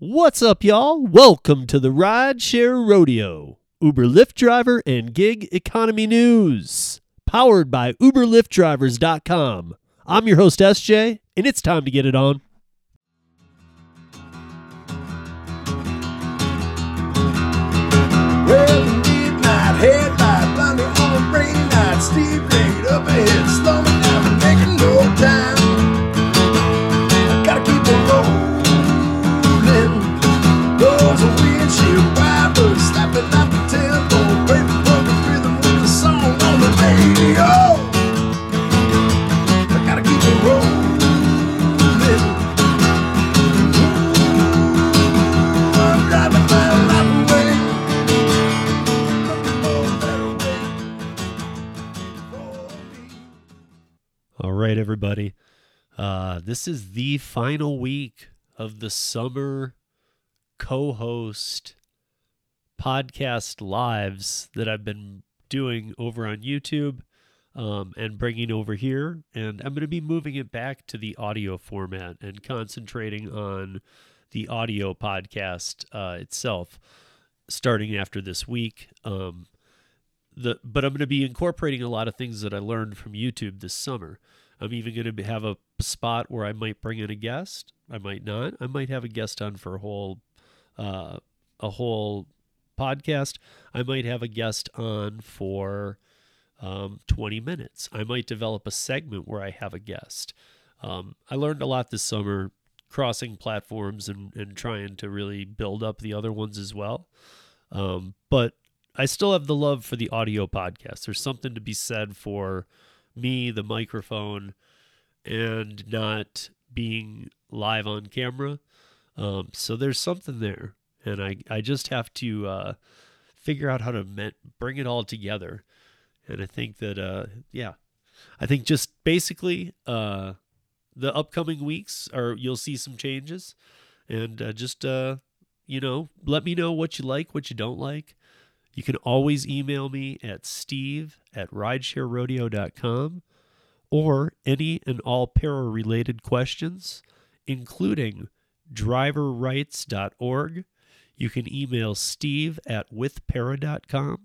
What's up, y'all? Welcome to the Rideshare Rodeo, Uber Lyft driver and gig economy news, powered by UberLyftDrivers.com. I'm your host, SJ, and it's time to get it on. Well, on night. Laid up ahead, right, everybody. Uh, this is the final week of the summer co host podcast lives that I've been doing over on YouTube um, and bringing over here. And I'm going to be moving it back to the audio format and concentrating on the audio podcast uh, itself starting after this week. Um, the but I'm going to be incorporating a lot of things that I learned from YouTube this summer. I'm even going to have a spot where I might bring in a guest. I might not. I might have a guest on for a whole uh, a whole podcast. I might have a guest on for um, 20 minutes. I might develop a segment where I have a guest. Um, I learned a lot this summer crossing platforms and, and trying to really build up the other ones as well. Um, but I still have the love for the audio podcast. There's something to be said for me, the microphone, and not being live on camera. Um, so there's something there, and I I just have to uh, figure out how to met, bring it all together. And I think that uh, yeah, I think just basically uh, the upcoming weeks are you'll see some changes, and uh, just uh, you know let me know what you like, what you don't like. You can always email me at steve at ridesharerodeo.com or any and all para related questions, including driverrights.org. You can email steve at withpara.com.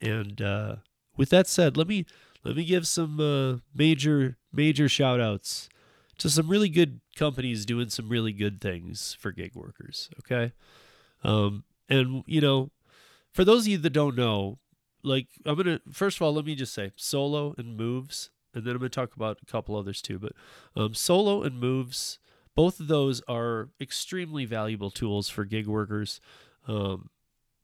And uh, with that said, let me let me give some uh, major major shout outs to some really good companies doing some really good things for gig workers. Okay. Um, and you know, for those of you that don't know, like I'm gonna first of all, let me just say solo and moves, and then I'm gonna talk about a couple others too. But um, solo and moves, both of those are extremely valuable tools for gig workers. Um,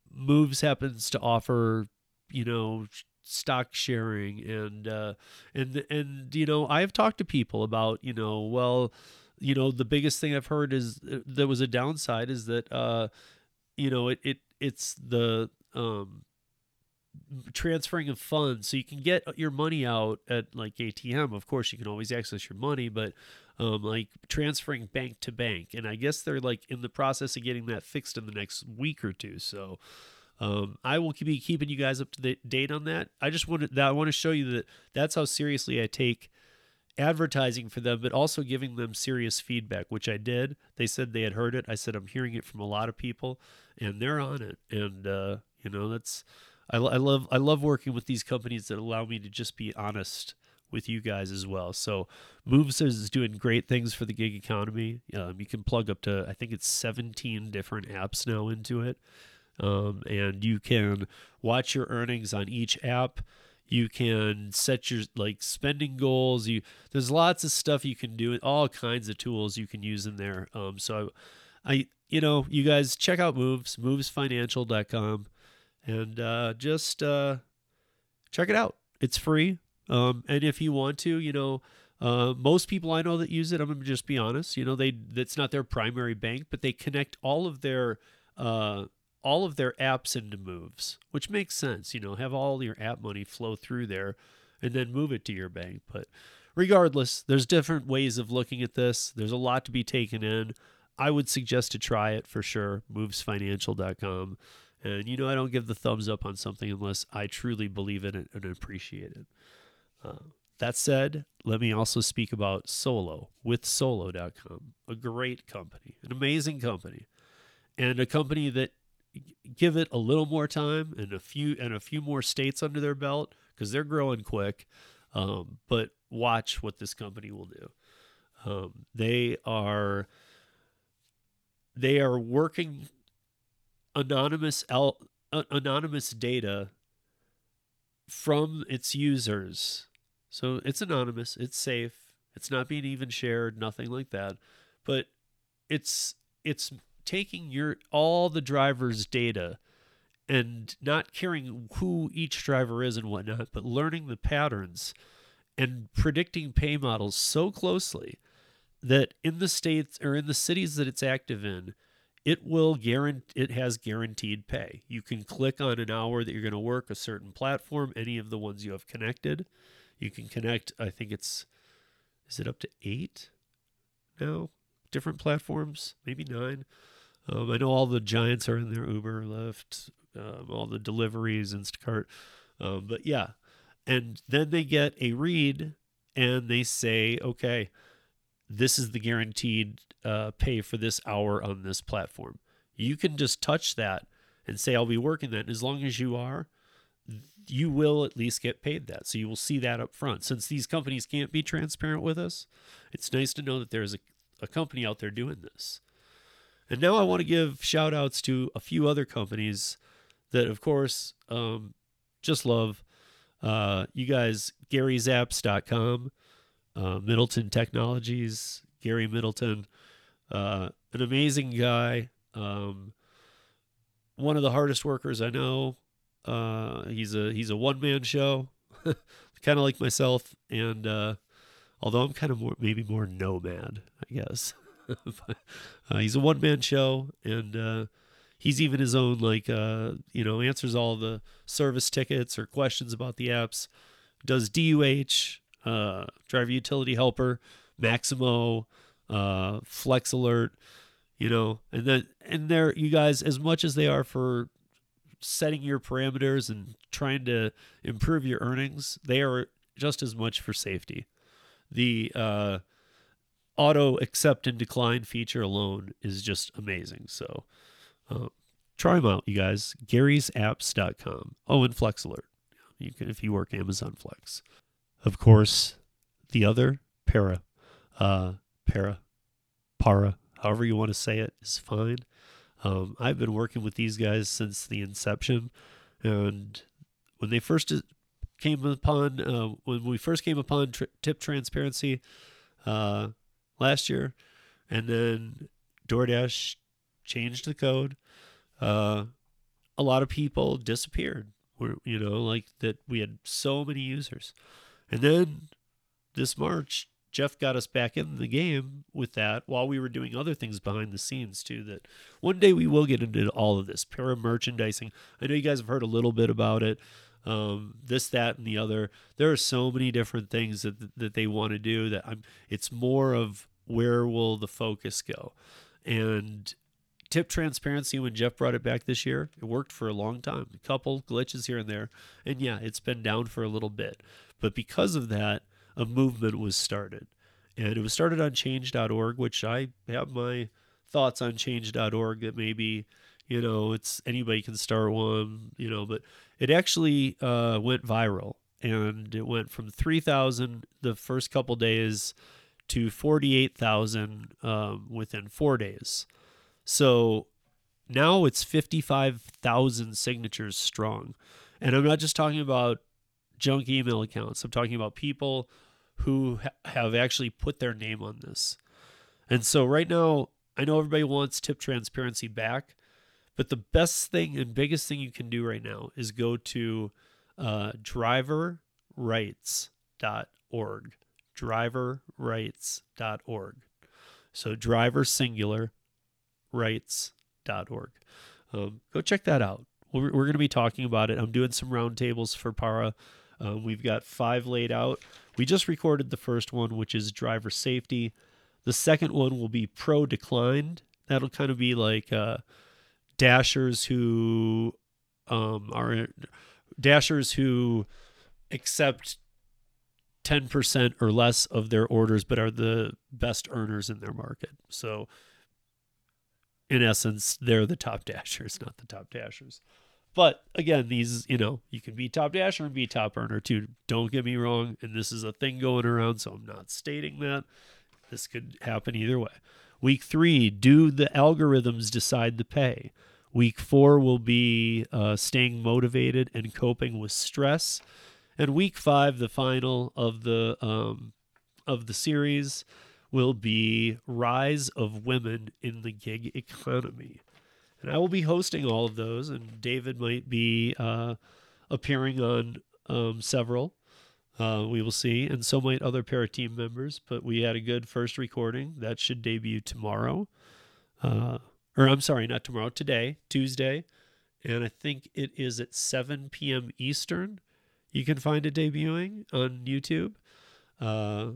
moves happens to offer, you know, stock sharing and uh, and and you know I've talked to people about you know well you know the biggest thing I've heard is uh, there was a downside is that uh, you know it, it it's the um, transferring of funds so you can get your money out at like atm of course you can always access your money but um, like transferring bank to bank and i guess they're like in the process of getting that fixed in the next week or two so um, i will be keeping you guys up to date on that i just wanted that i want to show you that that's how seriously i take advertising for them, but also giving them serious feedback, which I did. They said they had heard it. I said I'm hearing it from a lot of people, and they're on it. And uh, you know, that's I, I love I love working with these companies that allow me to just be honest with you guys as well. So Moves is doing great things for the gig economy. Um, you can plug up to I think it's 17 different apps now into it, um, and you can watch your earnings on each app. You can set your like spending goals. You there's lots of stuff you can do all kinds of tools you can use in there. Um so i, I you know you guys check out moves movesfinancial.com and uh just uh check it out it's free um and if you want to you know uh, most people I know that use it, I'm gonna just be honest. You know, they that's not their primary bank, but they connect all of their uh, all of their apps into moves, which makes sense. You know, have all your app money flow through there and then move it to your bank. But regardless, there's different ways of looking at this. There's a lot to be taken in. I would suggest to try it for sure. Movesfinancial.com. And you know, I don't give the thumbs up on something unless I truly believe in it and appreciate it. Uh, that said, let me also speak about Solo with Solo.com, a great company, an amazing company. and a company that give it a little more time and a few and a few more states under their belt because they're growing quick. Um, but watch what this company will do. Um, they are they are working anonymous uh, anonymous data from its users. So it's anonymous, it's safe, it's not being even shared, nothing like that. But it's it's taking your all the driver's data and not caring who each driver is and whatnot, but learning the patterns and predicting pay models so closely that in the states or in the cities that it's active in, it will guarantee it has guaranteed pay. You can click on an hour that you're going to work a certain platform, any of the ones you have connected. You can connect, I think it's is it up to 8 now? Different platforms, maybe 9. Um, I know all the giants are in there Uber, Lyft, um, all the deliveries, Instacart. Um, but yeah. And then they get a read and they say, okay, this is the guaranteed uh, pay for this hour on this platform. You can just touch that and say, I'll be working that. And as long as you are, you will at least get paid that. So you will see that up front. Since these companies can't be transparent with us, it's nice to know that there's a, a company out there doing this. And now I want to give shout outs to a few other companies that, of course, um, just love. Uh, you guys, GaryZapps.com, uh, Middleton Technologies, Gary Middleton, uh, an amazing guy. Um, one of the hardest workers I know. Uh, he's a he's a one man show, kind of like myself. And uh, although I'm kind of more maybe more nomad, I guess. uh, he's a one man show, and uh, he's even his own like you know answers all the service tickets or questions about the apps. Does DUH, uh, driver utility helper, Maximo, uh, Flex Alert, you know, and then and they're you guys as much as they are for setting your parameters and trying to improve your earnings, they are just as much for safety. The uh, auto accept and decline feature alone is just amazing. So uh, try them out, you guys. Gary'sApps.com. Oh, and Flex Alert. You can if you work Amazon Flex. Of course, the other para, uh, para, para, however you want to say it is fine. Um, I've been working with these guys since the inception, and when they first came upon, uh, when we first came upon tri- tip transparency, uh, last year, and then DoorDash changed the code. Uh, a lot of people disappeared. Were you know like that? We had so many users, and then this March, Jeff got us back in the game with that while we were doing other things behind the scenes too. That one day we will get into all of this para merchandising. I know you guys have heard a little bit about it. Um, this, that, and the other. There are so many different things that that they want to do that I'm. It's more of where will the focus go, and tip transparency when Jeff brought it back this year, it worked for a long time. A couple glitches here and there, and yeah, it's been down for a little bit. But because of that, a movement was started. And it was started on change.org, which I have my thoughts on change.org that maybe, you know, it's anybody can start one, you know, but it actually uh, went viral and it went from 3,000 the first couple days to 48,000 um, within four days. So now it's 55,000 signatures strong. And I'm not just talking about junk email accounts, I'm talking about people who ha- have actually put their name on this. And so right now, I know everybody wants tip transparency back, but the best thing and biggest thing you can do right now is go to uh, driverrights.org. Driverrights.org. So driver singular rights.org. Um, go check that out. We're, we're going to be talking about it. I'm doing some roundtables for Para. Um, we've got five laid out. We just recorded the first one, which is driver safety. The second one will be pro declined. That'll kind of be like uh, dashers who um, are dashers who accept 10% or less of their orders but are the best earners in their market. So in essence, they're the top dashers, not the top dashers. But again, these, you know, you can be top dasher and be top earner too. Don't get me wrong. And this is a thing going around, so I'm not stating that. This could happen either way. Week three, do the algorithms decide the pay? Week four will be uh, staying motivated and coping with stress. And week five, the final of the um, of the series, will be rise of women in the gig economy and I will be hosting all of those. And David might be uh, appearing on um, several. Uh, we will see, and so might other para team members. But we had a good first recording that should debut tomorrow, uh, or I'm sorry, not tomorrow, today, Tuesday, and I think it is at 7 p.m. Eastern. You can find it debuting on YouTube, uh,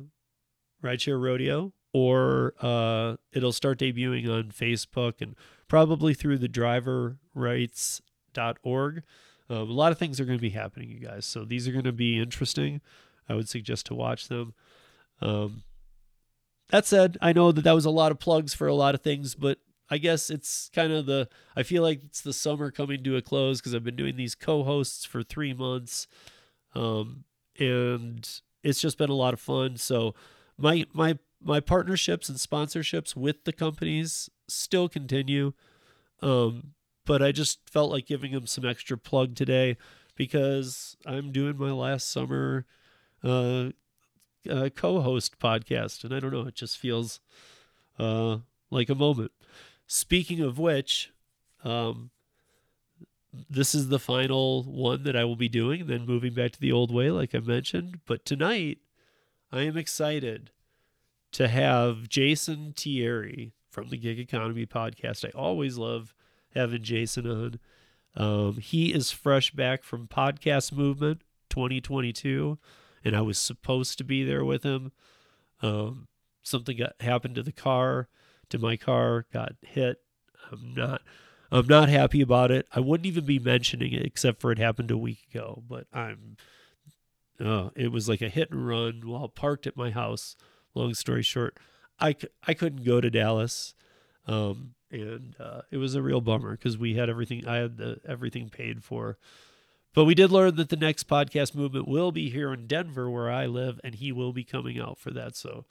Rideshare Rodeo, or uh, it'll start debuting on Facebook and probably through the driverrights.org. Um, a lot of things are going to be happening, you guys. So these are going to be interesting. I would suggest to watch them. Um, that said, I know that that was a lot of plugs for a lot of things, but I guess it's kind of the, I feel like it's the summer coming to a close because I've been doing these co hosts for three months. Um, and it's just been a lot of fun. So my, my my partnerships and sponsorships with the companies still continue. Um, but I just felt like giving them some extra plug today because I'm doing my last summer uh, uh, co-host podcast, and I don't know, it just feels uh, like a moment. Speaking of which, um, this is the final one that I will be doing, then moving back to the old way, like I mentioned. But tonight, I am excited to have Jason Thierry from the Gig Economy podcast. I always love having Jason on. Um, he is fresh back from Podcast Movement 2022, and I was supposed to be there with him. Um, something got happened to the car, to my car, got hit. I'm not. I'm not happy about it. I wouldn't even be mentioning it except for it happened a week ago. But I'm. Uh, it was like a hit and run while parked at my house long story short, I, I couldn't go to Dallas. Um, and uh, it was a real bummer because we had everything, I had the, everything paid for. But we did learn that the next podcast movement will be here in Denver, where I live, and he will be coming out for that. So,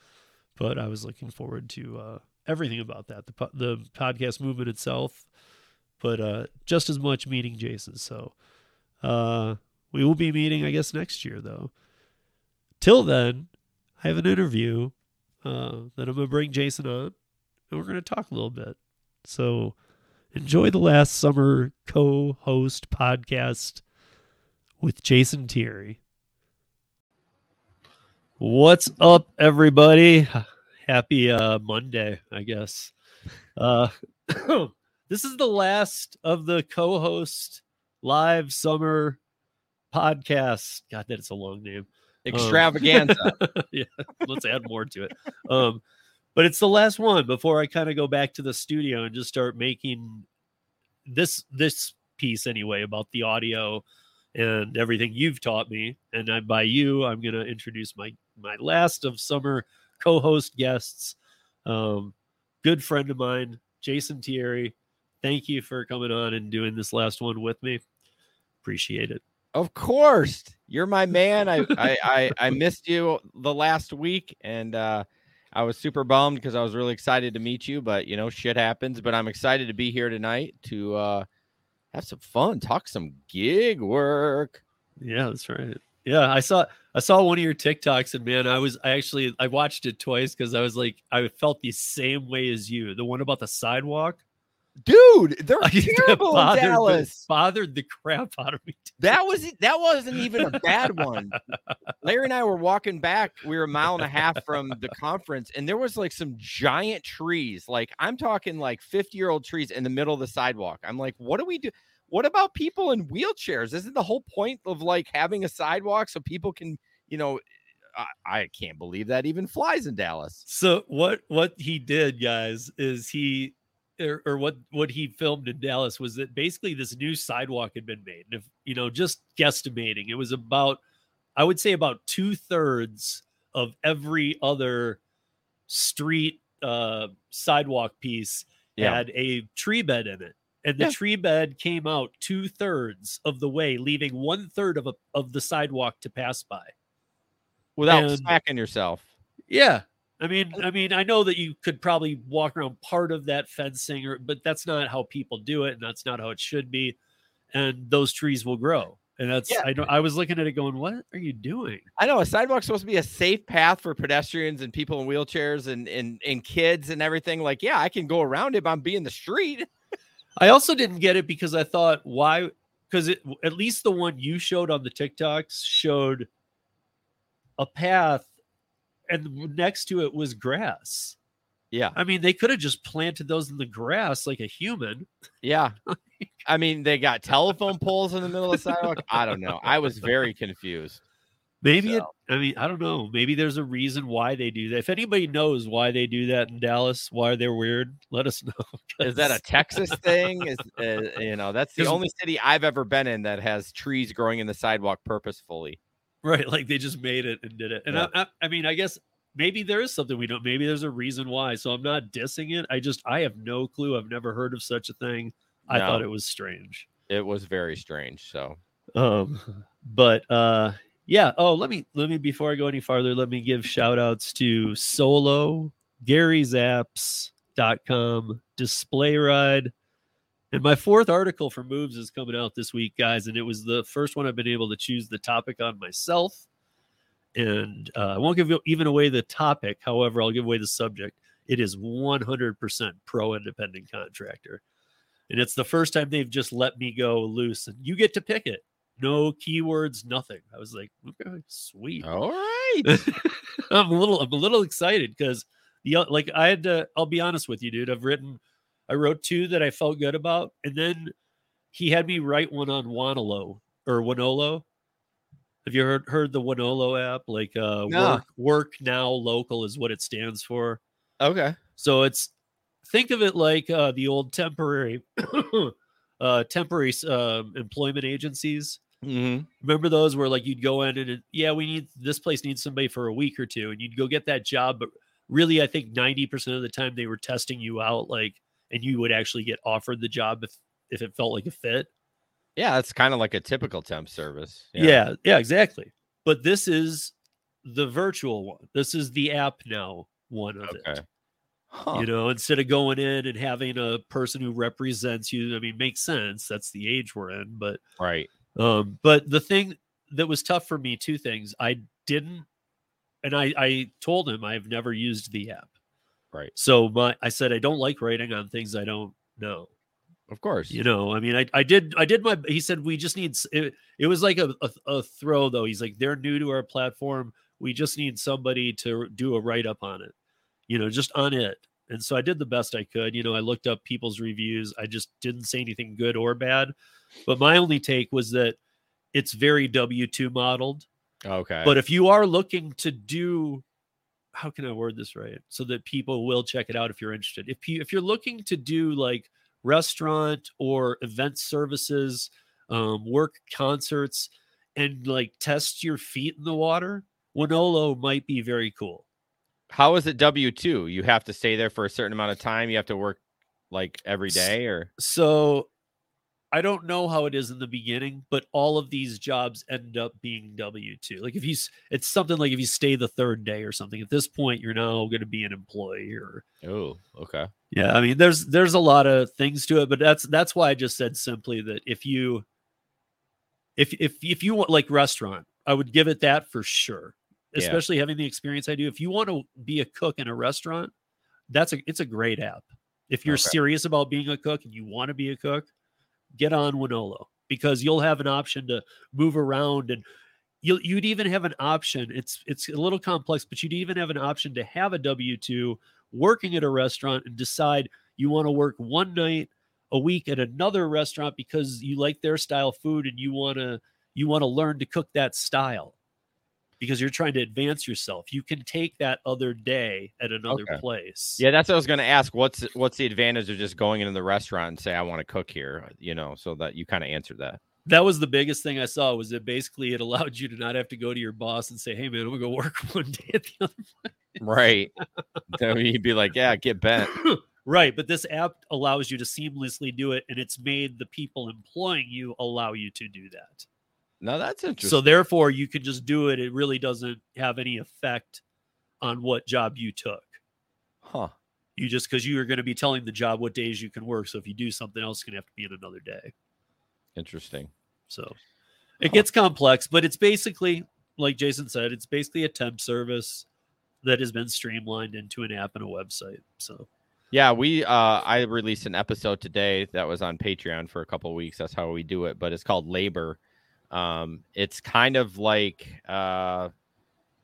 but I was looking forward to uh, everything about that the, the podcast movement itself, but uh, just as much meeting Jason. So, uh, we will be meeting, I guess, next year, though. Till then, I have an interview uh, I'm to bring Jason on, and we're to talk a little bit. So enjoy the last summer co host podcast with Jason Thierry. What's up, everybody? Happy uh, Monday, I guess. Uh, this is the last of the co host live summer podcast. God, that is a long name. Um, extravaganza. Um, yeah, let's add more to it. Um, but it's the last one before I kind of go back to the studio and just start making this this piece anyway about the audio and everything you've taught me. And I, by you, I'm going to introduce my my last of summer co-host guests, um, good friend of mine, Jason Thierry. Thank you for coming on and doing this last one with me. Appreciate it. Of course, you're my man. I I, I, I missed you the last week, and uh, I was super bummed because I was really excited to meet you. But you know, shit happens. But I'm excited to be here tonight to uh, have some fun, talk some gig work. Yeah, that's right. Yeah, I saw I saw one of your TikToks, and man, I was I actually I watched it twice because I was like I felt the same way as you. The one about the sidewalk dude, they're terrible in Dallas. The, bothered the crap out of me. That was that wasn't even a bad one. Larry and I were walking back. We were a mile and a half from the conference, and there was like some giant trees. Like I'm talking like 50 year old trees in the middle of the sidewalk. I'm like, what do we do? What about people in wheelchairs? Isn't the whole point of like having a sidewalk so people can, you know, I, I can't believe that even flies in Dallas. So what what he did, guys, is he or, or, what what he filmed in Dallas was that basically this new sidewalk had been made. And if you know, just guesstimating, it was about I would say about two thirds of every other street uh, sidewalk piece Yeah. had a tree bed in it. And the Yeah. tree bed came out two thirds of the way, leaving one third of a, of the sidewalk to pass by. Without And- smacking yourself. Yeah. I mean, I mean, I know that you could probably walk around part of that fencing, or but that's not how people do it, and that's not how it should be. And those trees will grow. And that's Yeah. I don't I was looking at it going, What are you doing? I know a sidewalk's supposed to be a safe path for pedestrians and people in wheelchairs and and, and kids and everything. Like, yeah, I can go around it, but I'm being the street. I also didn't get it because I thought, why? Because at least the one you showed on the TikToks showed a path, and next to it was grass. Yeah. I mean, they could have just planted those in the grass like a human. Yeah. I mean, they got telephone poles in the middle of the sidewalk. I don't know. I was very confused. Maybe it. I mean, I don't know. Maybe there's a reason why they do that. If anybody knows why they do that in Dallas, why they're weird, let us know. Is that a Texas thing? Is uh, you know that's the only city I've ever been in that has trees growing in the sidewalk purposefully. Right? Like they just made it and did it. And Yeah. I, I, I mean, I guess maybe there is something we don't. Maybe there's a reason why. So I'm not dissing it. I just I have no clue. I've never heard of such a thing. I thought it was strange. It was very strange. So Um, but uh, yeah. Oh, let me let me before I go any farther, let me give shout outs to Solo, Gary's Apps.com, Display Ride. And my fourth article for Moves is coming out this week, guys. And it was the first one I've been able to choose the topic on myself. And uh, I won't give you- even away the topic. However, I'll give away the subject. It is 100% pro independent contractor. And it's the first time they've just let me go loose and you get to pick it. No keywords, nothing. I was like, okay, sweet. all right. I'm a little I'm a little excited because the like I had to I'll be honest with you, dude. I've written I wrote two that I felt good about, and then he had me write one on Wonolo or Wonolo. Have you heard heard the Wonolo app? Like uh No. work work now local is what it stands for. Okay. So it's think of it like uh the old temporary uh temporary um employment agencies Mm-hmm. remember those where like you'd go in and it, yeah we need this place needs somebody for a week or two and you'd go get that job but really i think 90% of the time they were testing you out like and you would actually get offered the job if if it felt like a fit Yeah, it's kind of like a typical temp service. yeah yeah, exactly but this is the virtual one this is the app now one of Okay. it Huh. you know instead of going in and having a person who represents you i mean makes sense that's the age we're in but Right. Um, but the thing that was tough for me, two things. I didn't, and I I told him I've never used the app. Right. So my I said I don't like writing on things I don't know. Of course. You know, I mean, I I did I did my. He said we just need. It, it was like a, a a throw though. He's like they're new to our platform. We just need somebody to do a write up on it. You know, just on it. And so I did the best I could. You know, I looked up people's reviews. I just didn't say anything good or bad. But my only take was that it's very W 2 modeled. Okay. But if you are looking to do, how can I word this right? So that people will check it out if you're interested. If you if you're looking to do like restaurant or event services, um, work concerts, and like test your feet in the water, Wonolo might be very cool. how is it W two? You have to stay there for a certain amount of time. You have to work like every day, or So I don't know how it is in the beginning, but all of these jobs end up being W two. Like if you, it's something like if you stay the third day or something. At this point, you're now going to be an employee or oh, okay. yeah. I mean, there's there's a lot of things to it, but that's that's why I just said simply that if you, if if if you want like restaurant, I would give it that for sure. Yeah. Especially having the experience I do. If you want to be a cook in a restaurant, that's a it's a great app. If you're Okay. serious about being a cook and you want to be a cook, get on Wonolo because you'll have an option to move around and you'll you'd even have an option. It's it's a little complex, but you'd even have an option to have a W two working at a restaurant and decide you want to work one night a week at another restaurant because you like their style food and you want to you want to learn to cook that style because you're trying to advance yourself. You can take that other day at another Okay. place. Yeah, that's what I was going to ask. What's what's the advantage of just going into the restaurant and say I want to cook here? You know, so that you kind of answered that. that was the biggest thing I saw was that basically it allowed you to not have to go to your boss and say, "Hey, man, I'm gonna go work one day at the other." place." Right. then you'd be like, yeah, get bent. Right, but this app allows you to seamlessly do it, and it's made the people employing you allow you to do that. No, that's interesting. So therefore, you can just do it. It really doesn't have any effect on what job you took. huh. You just because you are going to be telling the job what days you can work. So if you do something else, it's going to have to be in another day. Interesting. So it Huh. gets complex, but it's basically like Jason said, it's basically a temp service that has been streamlined into an app and a website. So Yeah, we uh I released an episode today that was on Patreon for a couple of weeks. That's how we do it, but it's called Labor. Um it's kind of like uh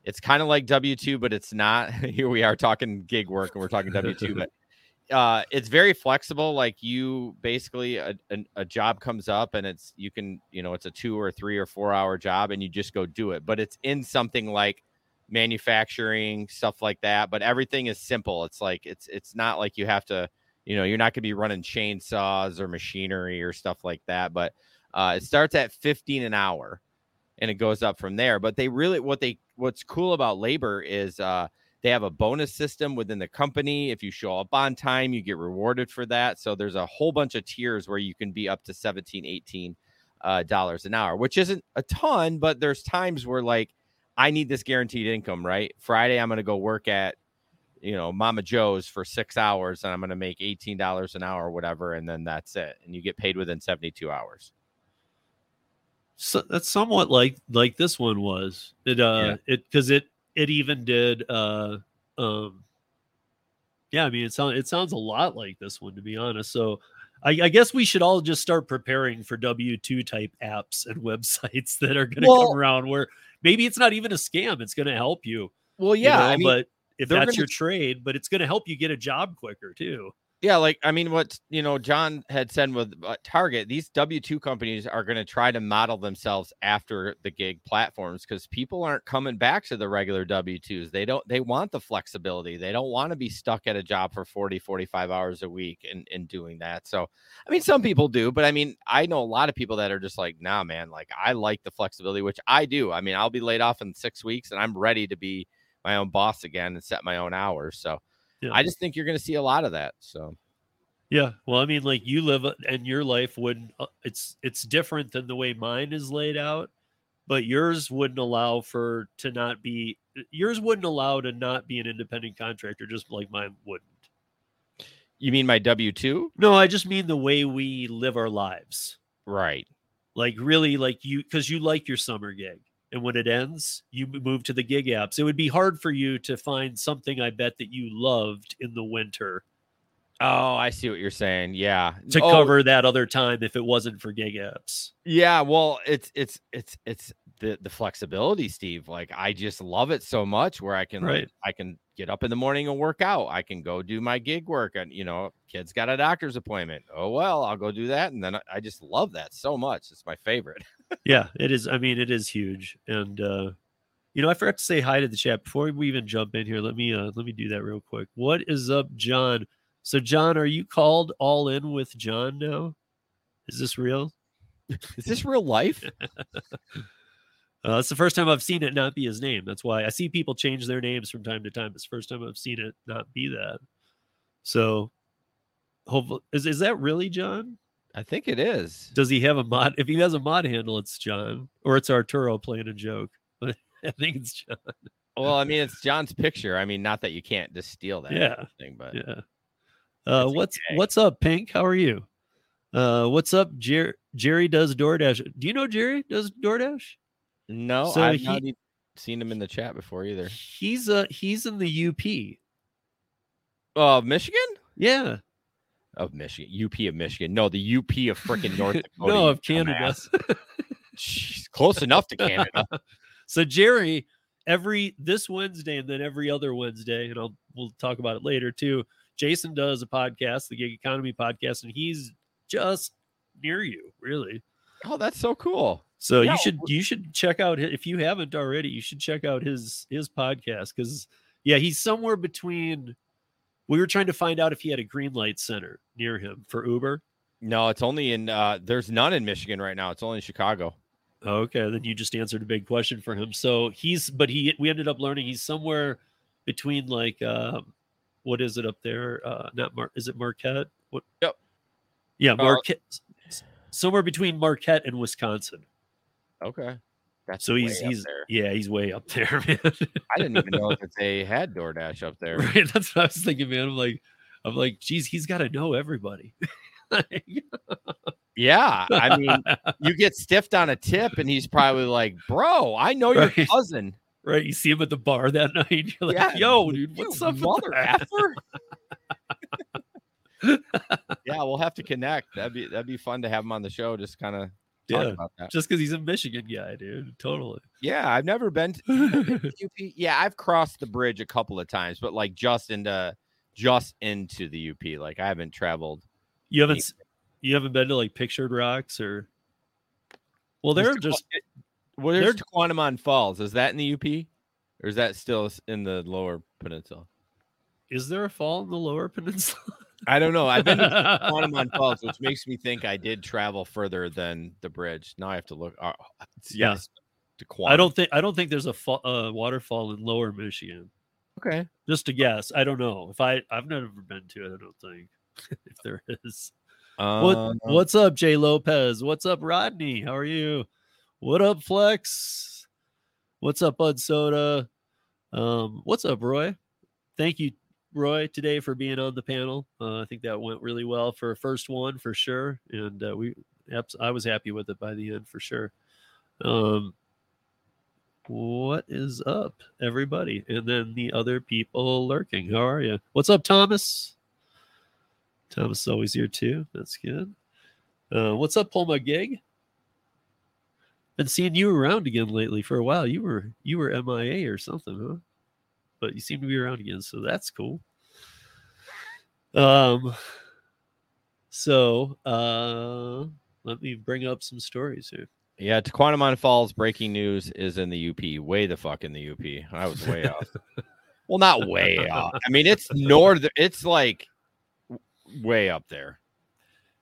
it's kind of like W2, but it's not. Here we are talking gig work and we're talking W2, but uh it's very flexible like you basically a, a, a job comes up and it's you can you know it's a two or three or four hour job and you just go do it but it's in something like manufacturing stuff like that but everything is simple it's like it's it's not like you have to you know you're not going to be running chainsaws or machinery or stuff like that but uh it starts at 15 an hour and it goes up from there but they really what they what's cool about labor is uh they have a bonus system within the company. If you show up on time, you get rewarded for that. So there's a whole bunch of tiers where you can be up to 17, 18 uh, dollars an hour, which isn't a ton, but there's times where like I need this guaranteed income, right? Friday, I'm going to go work at, you know, Mama Joe's for six hours and I'm going to make $18 an hour or whatever. And then that's it. And you get paid within 72 hours. So that's somewhat like like this one was. It uh it because it it even did uh um yeah i mean it sounds it sounds a lot like this one to be honest. So I, I guess we should all just start preparing for w2 type apps and websites that are going to Well- come around where maybe it's not even a scam it's going to help you Well, you yeah. know, I mean, but if that's gonna- your trade but it's going to help you get a job quicker too Yeah, like I mean, what you know, John had said with uh, Target, these W two companies are going to try to model themselves after the gig platforms because people aren't coming back to the regular W twos. They don't. They want the flexibility. They don't want to be stuck at a job for 40, 45 hours a week and and doing that. So, I mean, some people do, but I mean, I know a lot of people that are just like, nah, man, like I like the flexibility, which I do. I mean, I'll be laid off in six weeks, and I'm ready to be my own boss again and set my own hours. So. Yeah. I just think you're going to see a lot of that. So, Yeah, well, I mean, like you live a- and your life would uh, it's it's different than the way mine is laid out, but yours wouldn't allow for to not be yours wouldn't allow to not be an independent contractor, just like mine wouldn't. You mean my W two? No, I just mean the way we live our lives. Right. Like really, like you because you like your summer gig, and when it ends, you move to the gig apps. It would be hard for you to find something I bet that you loved in the winter Oh, I see what you're saying. Yeah. to Oh, cover that other time if it wasn't for gig apps. Yeah. Well, it's it's it's it's the the flexibility, Steve. Like I just love it so much where I can like, Right. I can get up in the morning and work out. I can go do my gig work, and you know, kids got a doctor's appointment. Oh well, I'll go do that, and then I, I just love that so much. It's my favorite. Yeah, it is. I mean, it is huge. And uh, you know, I forgot to say hi to the chat before we even jump in here. Let me uh let me do that real quick. What is up, John? So, John, are you called all in with John now? Is this real? Is this real life? Uh, it's the first time I've seen it not be his name. That's why I see people change their names from time to time. It's the first time I've seen it not be that. So, hopefully, is is that really John? I think it is. Does he have a mod? If he has a mod handle, it's John, or it's Arturo playing a joke. But I think it's John. Well, I mean, it's John's picture. I mean, not that you can't just steal that. Yeah. anything, but Yeah. Uh, what's okay. what's up, Pink? How are you? Uh, what's up, Jer- Jerry? Does DoorDash? Do you know Jerry does DoorDash? No, So I've he- not seen him in the chat before either. He's uh he's in the UP. Oh, Michigan? Yeah. Of Michigan, UP of Michigan. No, the UP of freaking North Dakota. no, of Canada. Jeez, close enough to Canada. So Jerry, every this Wednesday and then every other Wednesday, and I'll we'll talk about it later too. Jason does a podcast, the Gig Economy podcast, and he's just near you, really. Oh, that's so cool. So Yeah, you should you should check out if you haven't already. You should check out his his podcast because yeah, he's somewhere between. We were trying to find out if he had a green light center near him for Uber. No, it's only in. uh There's none in Michigan right now. It's only in Chicago. Okay, then you just answered a big question for him. So he's, but he, we ended up learning he's somewhere between like, um, what is it up there? Uh, not Mar. Is it Marquette? What? Yep. Yeah, Uh, Marquette. s- somewhere between Marquette and Wisconsin. Okay. That's So he's he's there. yeah he's way up there, man. I didn't even know that they had DoorDash up there. right? That's what I was thinking, man. I'm like, I'm like, geez, he's got to know everybody. Yeah. I mean, you get stiffed on a tip, and he's probably like, Bro, I know your Right. cousin. right? You see him at the bar that night. You're like, Yeah, yo, dude, what's up, mother effer? yeah, we'll have to connect. That'd be that'd be fun to have him on the show. Just kind of Yeah. about that. Just because he's a Michigan guy, dude. Totally. Yeah, I've never been to UP. Yeah, I've crossed the bridge a couple of times, but like just into uh, just into the UP. Like I haven't traveled. You haven't s- you haven't been to like Pictured Rocks or well, they're Mr. just Well, they're- there's Falls. Is that in the UP, or is that still in the Lower Peninsula? is there a fall in the Lower Peninsula? I don't know. I've been to Tahquamenon Falls, which makes me think I did travel further than the bridge. Now I have to look. Uh, it's- Yeah. yes, I don't think I don't think there's a fa- uh, waterfall in Lower Michigan. Okay. Just a guess. I don't know. If I I've never been to it. I don't think if there is. What Um, What's up, Jay Lopez? What's up, Rodney? How are you? What up, Flex? What's up, Bud Soda? Um, what's up, Roy? Thank you, Roy, today for being on the panel. Uh, I think that went really well for a first one for sure, and uh, we I was happy with it by the end for sure. Um, what is up, everybody? And then the other people lurking. How are you? What's up, Thomas? Thomas is always here too. That's good. Uh, what's up, Paul Gig? Been seeing you around again lately for a while. You were you were MIA or something, huh? But you seem to be around again, so that's cool. Um. So, uh, let me bring up some stories here. Yeah, Tahquamenon Falls breaking news is in the UP. Way the fuck in the UP. I was way off. Well, not way off. I mean, it's north. It's like way up there.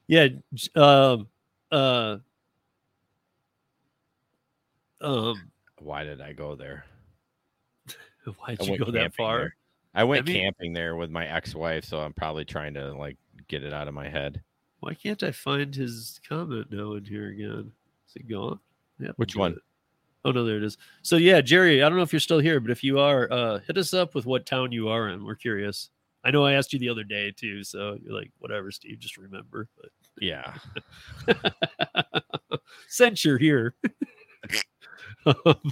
Yeah. Um. Uh. Um. Why did I go there? Why'd I you go that far? there. I went camping there with my ex-wife, so I'm probably trying to like get it out of my head. Why can't I find his comment now in here again? Is it gone? Yeah. Which one? Oh no, there it is. So yeah, Jerry, I don't know if you're still here, but if you are, uh, hit us up with what town you are in. We're curious. I know I asked you the other day too, so you're like, whatever, Steve, just remember. Yeah. Since you're here. Um,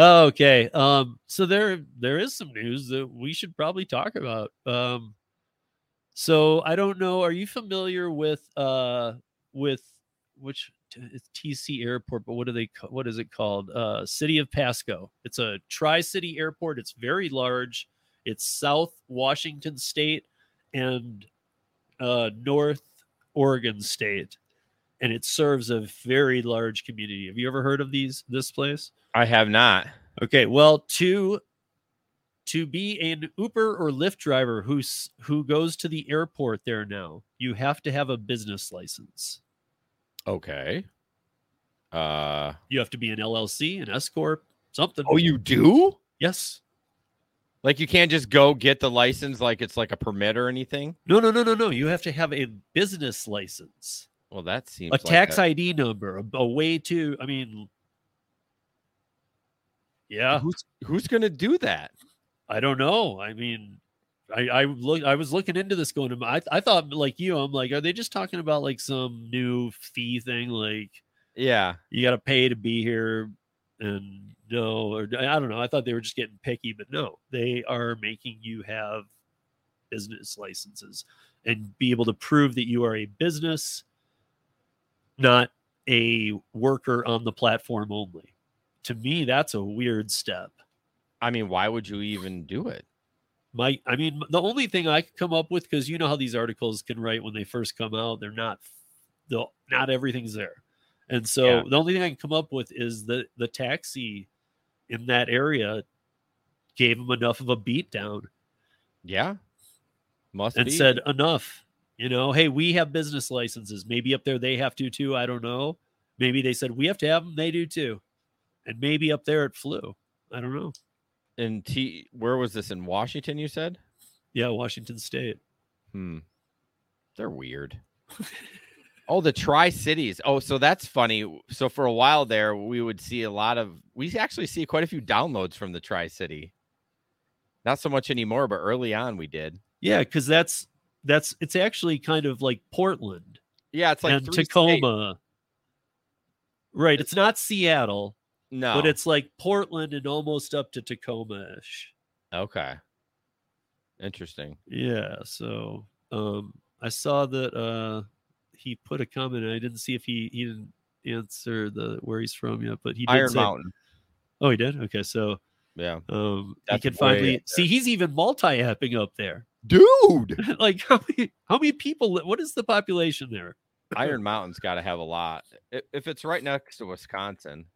okay. Um, so there there is some news that we should probably talk about. Um so I don't know, are you familiar with uh with which it's TC airport, but what do they what is it called? Uh City of Pasco. It's a tri-city airport. It's very large. It's South Washington state and uh North Oregon state and it serves a very large community. Have you ever heard of these this place? I have not. Okay, well, to to be an Uber or Lyft driver who's who goes to the airport there now, you have to have a business license. Okay. Uh You have to be an LLC, an S corp, something. Oh, you do? yes. Like you can't just go get the license like it's like a permit or anything? No, no, no, no, no. You have to have a business license, Well, that seems a like tax a- ID number, a, a way to. I mean, yeah. Who's who's going to do that? I don't know. I mean, I I look I was looking into this going. to I I thought like you. I'm like, are they just talking about like some new fee thing? Like Yeah. you got to pay to be here, and no, or I don't know. I thought they were just getting picky, but no, they are making you have business licenses and be able to prove that you are a business, not a worker on the platform only. To me, that's a weird step. I mean, why would you even do it? my i mean the only thing i could come up with because you know how these articles can write when they first come out they're not the not everything's there and so Yeah. the only thing i can come up with is that the taxi in that area gave him enough of a beat down Yeah. Must and be. said enough you know hey we have business licenses maybe up there they have to too i don't know maybe they said we have to have them they do too and maybe up there it flew i don't know And T where was this in Washington you said? Yeah, Washington State. Hmm. They're weird. oh, the Tri Cities. Oh, so that's funny. So for a while there, we would see a lot of. We actually see quite a few downloads from the Tri City. Not so much anymore, but early on we did. Yeah, because that's that's it's actually kind of like Portland Yeah, it's like and three states. Tacoma. Right. It's not Seattle, No, but it's like Portland and almost up to Tacoma ish. okay. Interesting. Yeah. So um I saw that uh he put a comment and I didn't see if he he didn't answer the where he's from yet, but he did Iron say, Mountain. Oh, he did? Okay, so Yeah, um That's he can finally see he's even multi-apping up there. dude. like how many how many people what is the population there? Iron Mountain's got to have a lot. If it's right next to Wisconsin,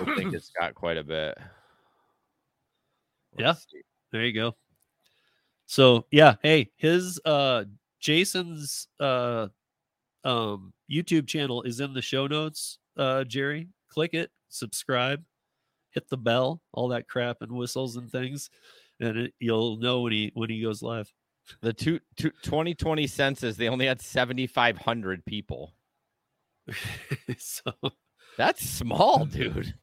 I think it's got quite a bit. Yeah. Let's see. There you go. So yeah, hey, his uh Jason's uh um YouTube channel is in the show notes, uh Jerry. Click it, subscribe, hit the bell, all that crap and whistles and things, and it, you'll know when he when he goes live. The two, two, 2020 census, they only had 7,500 people. so That's small, dude.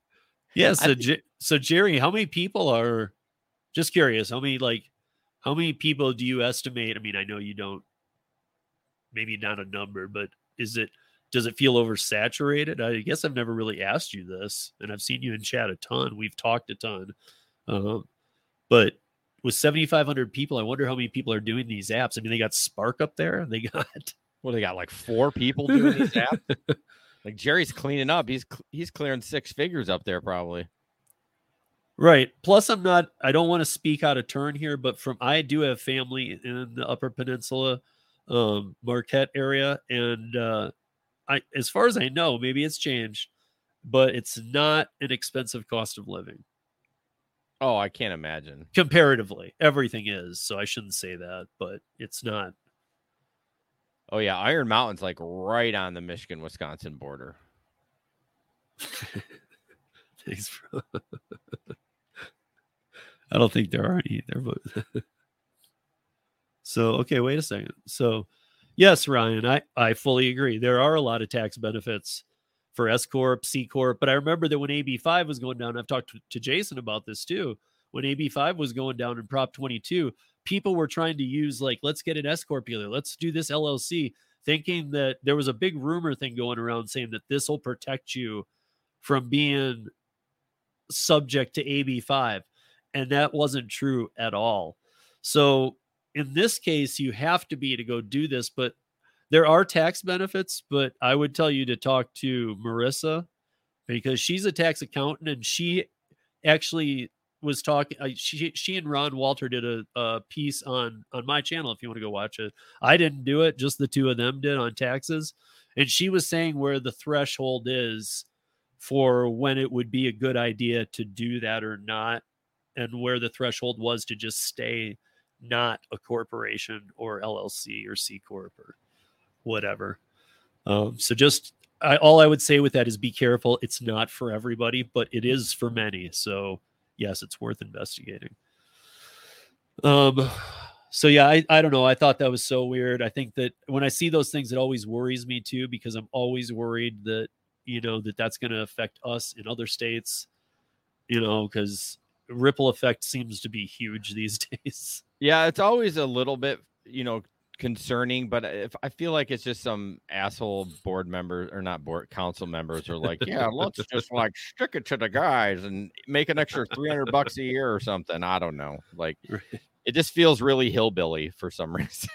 Yeah, so J- so Jerry, how many people are just curious, how many like how many people do you estimate? I mean, I know you don't maybe not a number, but is it does it feel oversaturated? I guess I've never really asked you this, and I've seen you in chat a ton. We've talked a ton. Um, but with 7,500 people, I wonder how many people are doing these apps. I mean, they got Spark up there. They got What, they got like four people doing these apps? Like Jerry's cleaning up. He's he's clearing six figures up there, probably. Right. Plus, I'm not. I don't want to speak out of turn here, but from I do have family in the Upper Peninsula, um, Marquette area, and uh, I, as far as I know, maybe it's changed, but it's not an expensive cost of living Oh, I can't imagine. comparatively. Everything is, so I shouldn't say that, but it's not. Oh yeah, Iron Mountain's like right on the Michigan Wisconsin border. Thanks for. I don't think there are any there, but so okay. Wait a second. So, yes, Ryan, I I fully agree. There are a lot of tax benefits for S corp, C corp, but I remember that when AB five was going down, I've talked to, to Jason about this too. When AB five was going down in Prop twenty two, people were trying to use like let's get an S corp together, let's do this LLC, thinking that there was a big rumor thing going around saying that this will protect you from being subject to AB5. And that wasn't true at all. So in this case, you have to be to go do this, but there are tax benefits. But I would tell you to talk to Marissa because she's a tax accountant and she actually was talking uh, she she and Ron Walter did a, a piece on on my channel if you want to go watch it. I didn't do it, just the two of them did on taxes. And she was saying where the threshold is for when it would be a good idea to do that or not, and where the threshold was to just stay not a corporation or LLC or C corp or whatever. Um, so just I, all I would say with that is be careful. It's not for everybody, but it is for many. So yes, it's worth investigating. Um, so yeah, I, I don't know. I thought that was so weird. I think that when I see those things, it always worries me too, because I'm always worried that, you know, that that's going to affect us in other states, you know, because ripple effect seems to be huge these days. Yeah, it's always a little bit, you know, concerning, but uh, if I feel like it's just some asshole board members or not board council members are like, yeah, let's just like stick it to the guys and make an extra 300 bucks a year or something. I don't know. Like it just feels really hillbilly for some reason.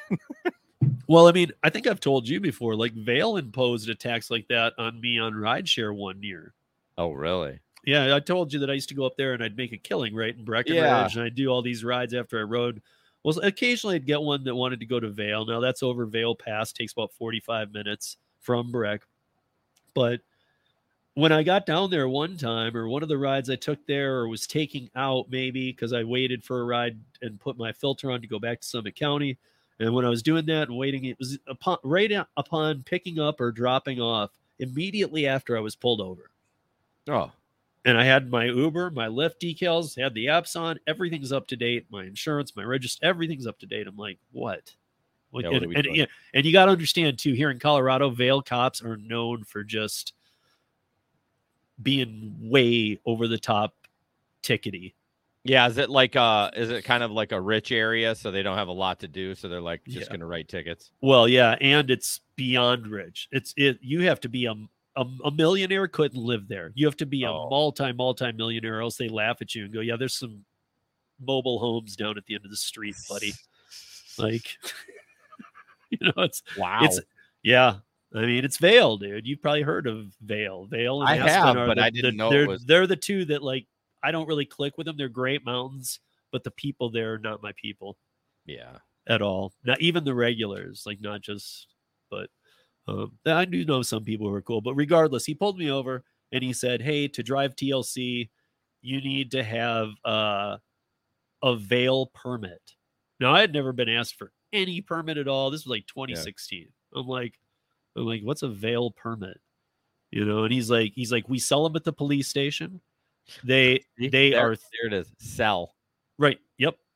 Well, I mean, I think I've told you before, like Vail imposed a tax like that on me on rideshare one year. oh, really? Yeah, I told you that I used to go up there and I'd make a killing, right, in Breckenridge, Yeah. and I'd do all these rides after I rode. Well, occasionally I'd get one that wanted to go to Vail. Now that's over Vail Pass, takes about 45 minutes from Breck. But when I got down there one time, or one of the rides I took there, or was taking out maybe because I waited for a ride and put my filter on to go back to Summit County. And when I was doing that and waiting, it was upon right upon picking up or dropping off immediately after I was pulled over Oh, and I had my Uber, my Lyft decals, had the apps on, everything's up to date. My insurance, my register, everything's up to date. I'm like, what? Like, Yeah, what and, and, yeah, and you got to understand too. Here in Colorado, Vail cops are known for just being way over the top, tickety. Yeah, is it like uh is it kind of like a rich area so they don't have a lot to do so they're like just Yeah. going to write tickets? Well, yeah, and it's beyond rich. It's it. You have to be a a, a millionaire couldn't live there. You have to be a Oh. multi multi millionaire, else they laugh at you and go, "Yeah, there's some mobile homes down at the end of the street, buddy." Like, you know, it's Wow. it's yeah. I mean, it's Vail, dude. You've probably heard of Vail. Vail and I Aspen have, are but the- I didn't the- know it they're was- they're the two that like I don't really click with them. They're great mountains, but the people there are not my people yeah. at all. Not even the regulars, like not just, but um, I do know some people who are cool. But regardless, he pulled me over and he said, "Hey, to drive TLC, you need to have uh, a Vail permit." Now, I had never been asked for any permit at all. This was like 2016. I'm like, I'm like, what's a Vail permit? You know, and he's like, he's like, we sell them at the police station. They they there, are there it is. Sell. Right.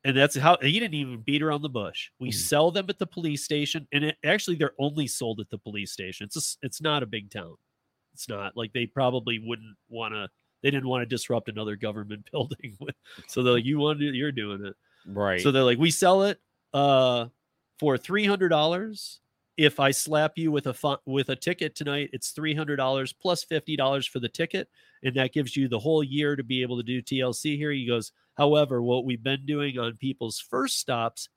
And that's how he didn't even beat around the bush. We Mhm. sell them at the police station, and it, actually they're only sold at the police station. It's a it's not a big town. It's not like they probably wouldn't want to. They didn't want to disrupt another government building. with- so they're like, you want to, you're doing it. Right. So they're like, we sell it uh for three hundred dollars. If I slap you with a with a ticket tonight, it's three hundred dollars plus fifty dollars for the ticket, and that gives you the whole year to be able to do TLC here. He goes, however, what we've been doing on people's first stops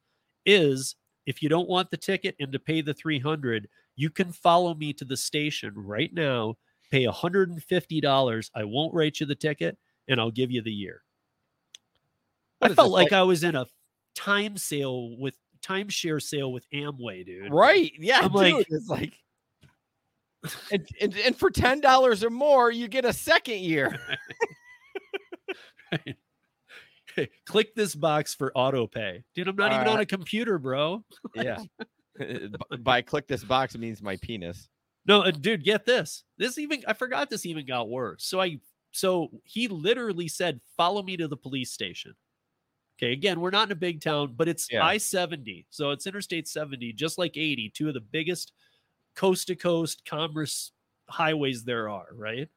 is if you don't want the ticket and to pay the three hundred, you can follow me to the station right now, pay hundred and fifty dollars. I won't rate you the ticket, and I'll give you the year. What I felt this, like I was in a time sale with timeshare sale with Amway, dude. right. Yeah, I'm dude. like- it's like and, and, and for ten dollars or more, you get a second year. Click this box for auto pay. Dude, I'm not even on Uh, a computer, bro. yeah. By click this box means my penis. No, and dude, get this. This even I forgot this even got worse. So I so he literally said, "Follow me to the police station." Okay, again, we're not in a big town, but it's Yeah. I-70. So it's Interstate 70, just like 80, two of the biggest coast to coast commerce highways there are, right?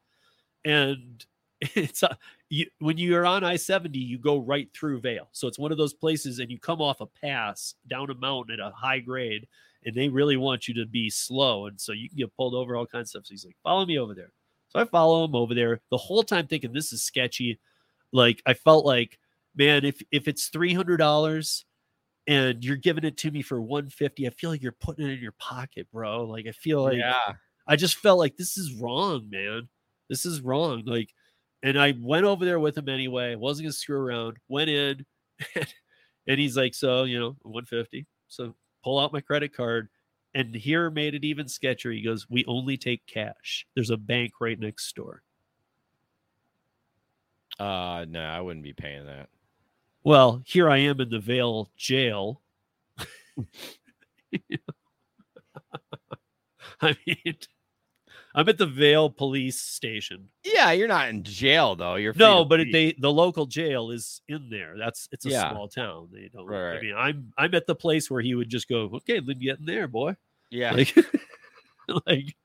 And it's a, you, when you're on I-70, you go right through Vale. So it's one of those places and you come off a pass down a mountain at a high grade and they really want you to be slow. And so you can get pulled over, all kinds of stuff. So he's like, follow me over there. So I follow him over there the whole time thinking this is sketchy. Like I felt like, man, if if it's three hundred dollars and you're giving it to me for 150, I feel like you're putting it in your pocket, bro. Like I feel like yeah. I just felt like this is wrong, man. This is wrong. Like, and I went over there with him anyway. Wasn't gonna screw around. Went in, and he's like, "So, you know, 150. So pull out my credit card." And here made it even sketchier. He goes, "We only take cash. There's a bank right next door." Uh no, I wouldn't be paying that. Well, here I am in the Vail jail. I mean, I'm at the Vail police station. Yeah, you're not in jail though. You're No, but it, they the local jail is in there. That's it's a Yeah. small town. They don't. Right, I mean, I'm I'm at the place where he would just go, okay, then get in there, boy. yeah. Like, like,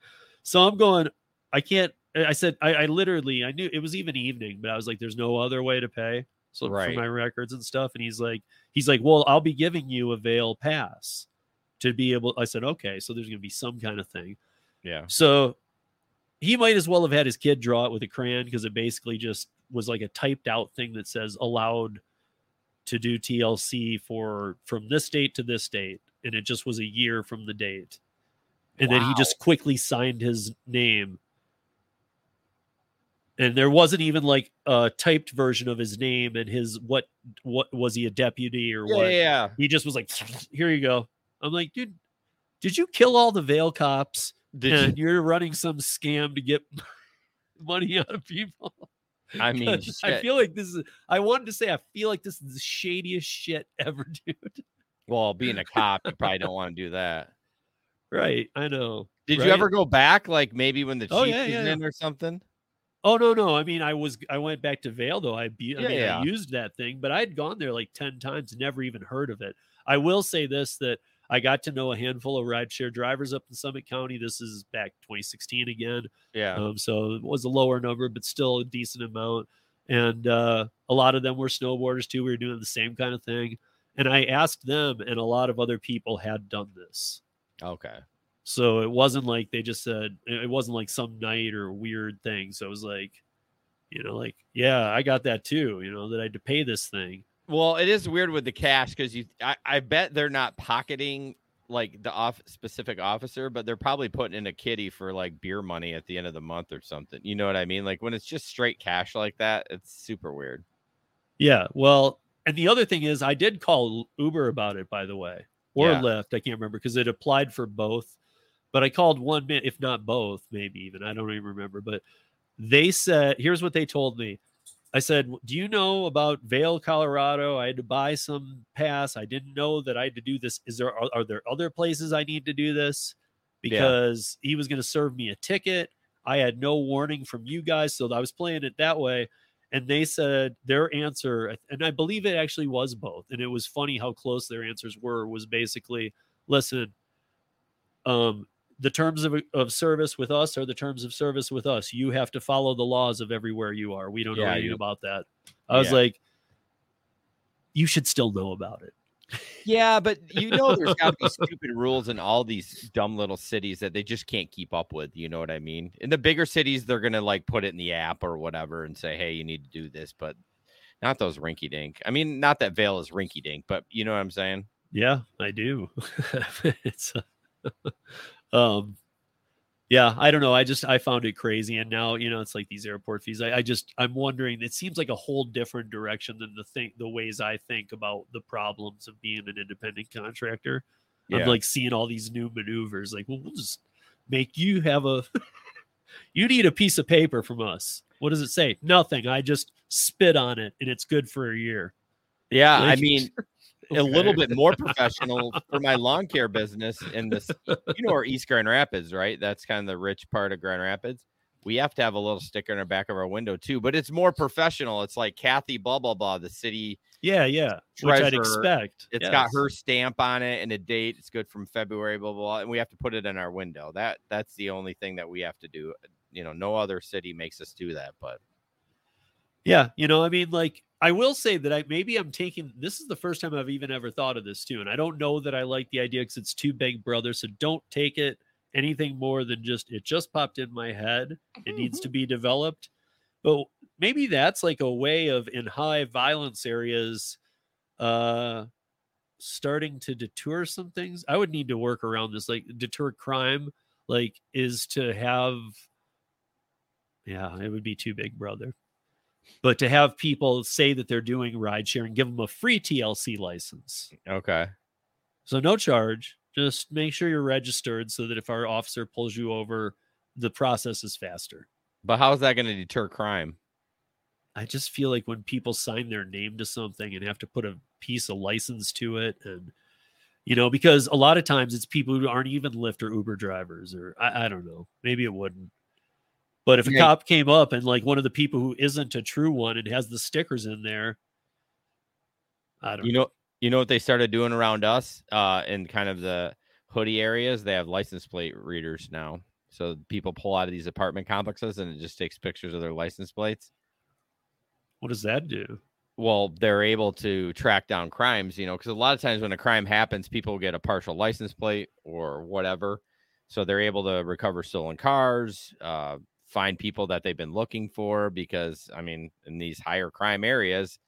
so I'm going. I can't. I said I, I literally I knew it was even evening, but I was like, there's no other way to pay. So Right. for my records and stuff, and he's like, he's like, well, I'll be giving you a Vail pass to be able. I said, okay, so there's gonna be some kind of thing. yeah. So he might as well have had his kid draw it with a crayon because it basically just was like a typed out thing that says allowed to do TLC for from this date to this date. And it just was a year from the date. And then he just quickly signed his name. And there wasn't even like a typed version of his name and his what what was he a deputy or Yeah, what? yeah. He just was like, here you go. I'm like, dude, did you kill all the Vail cops? Did and you're running some scam to get money out of people. you, I mean, 'Cause I feel like this is. I wanted to say I feel like this is the shadiest shit ever, dude. well, being a cop, you probably don't want to do that. Right? I know. Did right? you ever go back, like maybe when the chief Oh, yeah, was yeah, yeah. in or something? Oh no, no. I mean, I was I went back to Vail though. I, be, I Yeah, mean, yeah. I used that thing, but I'd gone there like ten times, never even heard of it. I will say this: that I got to know a handful of rideshare drivers up in Summit County. This is back 2016 again, Yeah. um, so it was a lower number, but still a decent amount. And uh, a lot of them were snowboarders too. We were doing the same kind of thing. And I asked them, and a lot of other people had done this. Okay. So it wasn't like they just said it wasn't like some night or weird thing. So it was like, you know, like, yeah, I got that too, you know, that I had to pay this thing. Well, it is weird with the cash because you, I, I bet they're not pocketing like the off specific officer, but they're probably putting in a kitty for like beer money at the end of the month or something. You know what I mean? Like when it's just straight cash like that, it's super weird. Yeah. Well, and the other thing is I did call Uber about it, by the way, or Yeah. Lyft. I can't remember because it applied for both. But I called one, if not both, maybe even. I don't even remember. But they said, here's what they told me. I said, Do you know about Vail, Colorado? I had to buy some pass. I didn't know that I had to do this. Is there are, are there other places I need to do this? Yeah. Because he was going to serve me a ticket. I had no warning from you guys, so I was playing it that way. And they said their answer, and I believe it actually was both. And it was funny how close their answers were. Was basically, listen, um, the terms of, of service with us are the terms of service with us. You have to follow the laws of everywhere you are. We don't know Yeah, anything about that. I was like, you should still know about it. Yeah, but you know, there's got to be stupid rules in all these dumb little cities that they just can't keep up with. You know what I mean? In the bigger cities, they're gonna like put it in the app or whatever and say, "Hey, you need to do this," but not those rinky dink. I mean, not that Vail is rinky dink, but you know what I'm saying? Yeah, I do. it's uh, um yeah, I don't know. I just I found it crazy and now, you know, it's like these airport fees. I, I just I'm wondering it seems like a whole different direction than the thing the ways I think about the problems of being an independent contractor. I'm like seeing all these new maneuvers like, well, we'll just make you have a you need a piece of paper from us. What does it say? Nothing. I just spit on it and it's good for a year. yeah. I mean, a little bit more professional for my lawn care business in this you know where east grand rapids right? That's kind of the rich part of grand rapids. We have to have a little sticker in the back of our window too but it's more professional. It's like kathy blah blah blah the city Yeah, yeah. Which I'd expect. It's got her stamp on it and a date. It's good from february blah, blah blah and we have to put it in our window. That that's the only thing that we have to do. You know no other city makes us do that but Yeah, you know, I mean, like I will say that I maybe I'm taking this is the first time I've even ever thought of this too, and I don't know that I like the idea because it's too big, brother. So don't take it anything more than just it just popped in my head. It needs to be developed, but maybe that's like a way of in high violence areas, uh, starting to deter some things. I would need to work around this, like deter crime, like is to have. Yeah, it would be too big, brother but to have people say that they're doing ride sharing, give them a free TLC license. okay So no charge. Just make sure you're registered so that if our officer pulls you over, the process is faster. but how's that going to deter crime I just feel like when people sign their name to something and have to put a piece of license to it and you know, because a lot of times it's people who aren't even Lyft or Uber drivers, or I, I don't know. Maybe it wouldn't. But if a Yeah. cop came up and like one of the people who isn't a true one and has the stickers in there, I don't you know. you know what they started doing around us uh in kind of the hoodie areas? They have license plate readers now. So people pull out of these apartment complexes and it just takes pictures of their license plates. What does that do? well they're able to track down crimes you know because a lot of times when a crime happens people get a partial license plate or whatever. So they're able to recover stolen cars uh find people that they've been looking for because i mean in these higher crime areas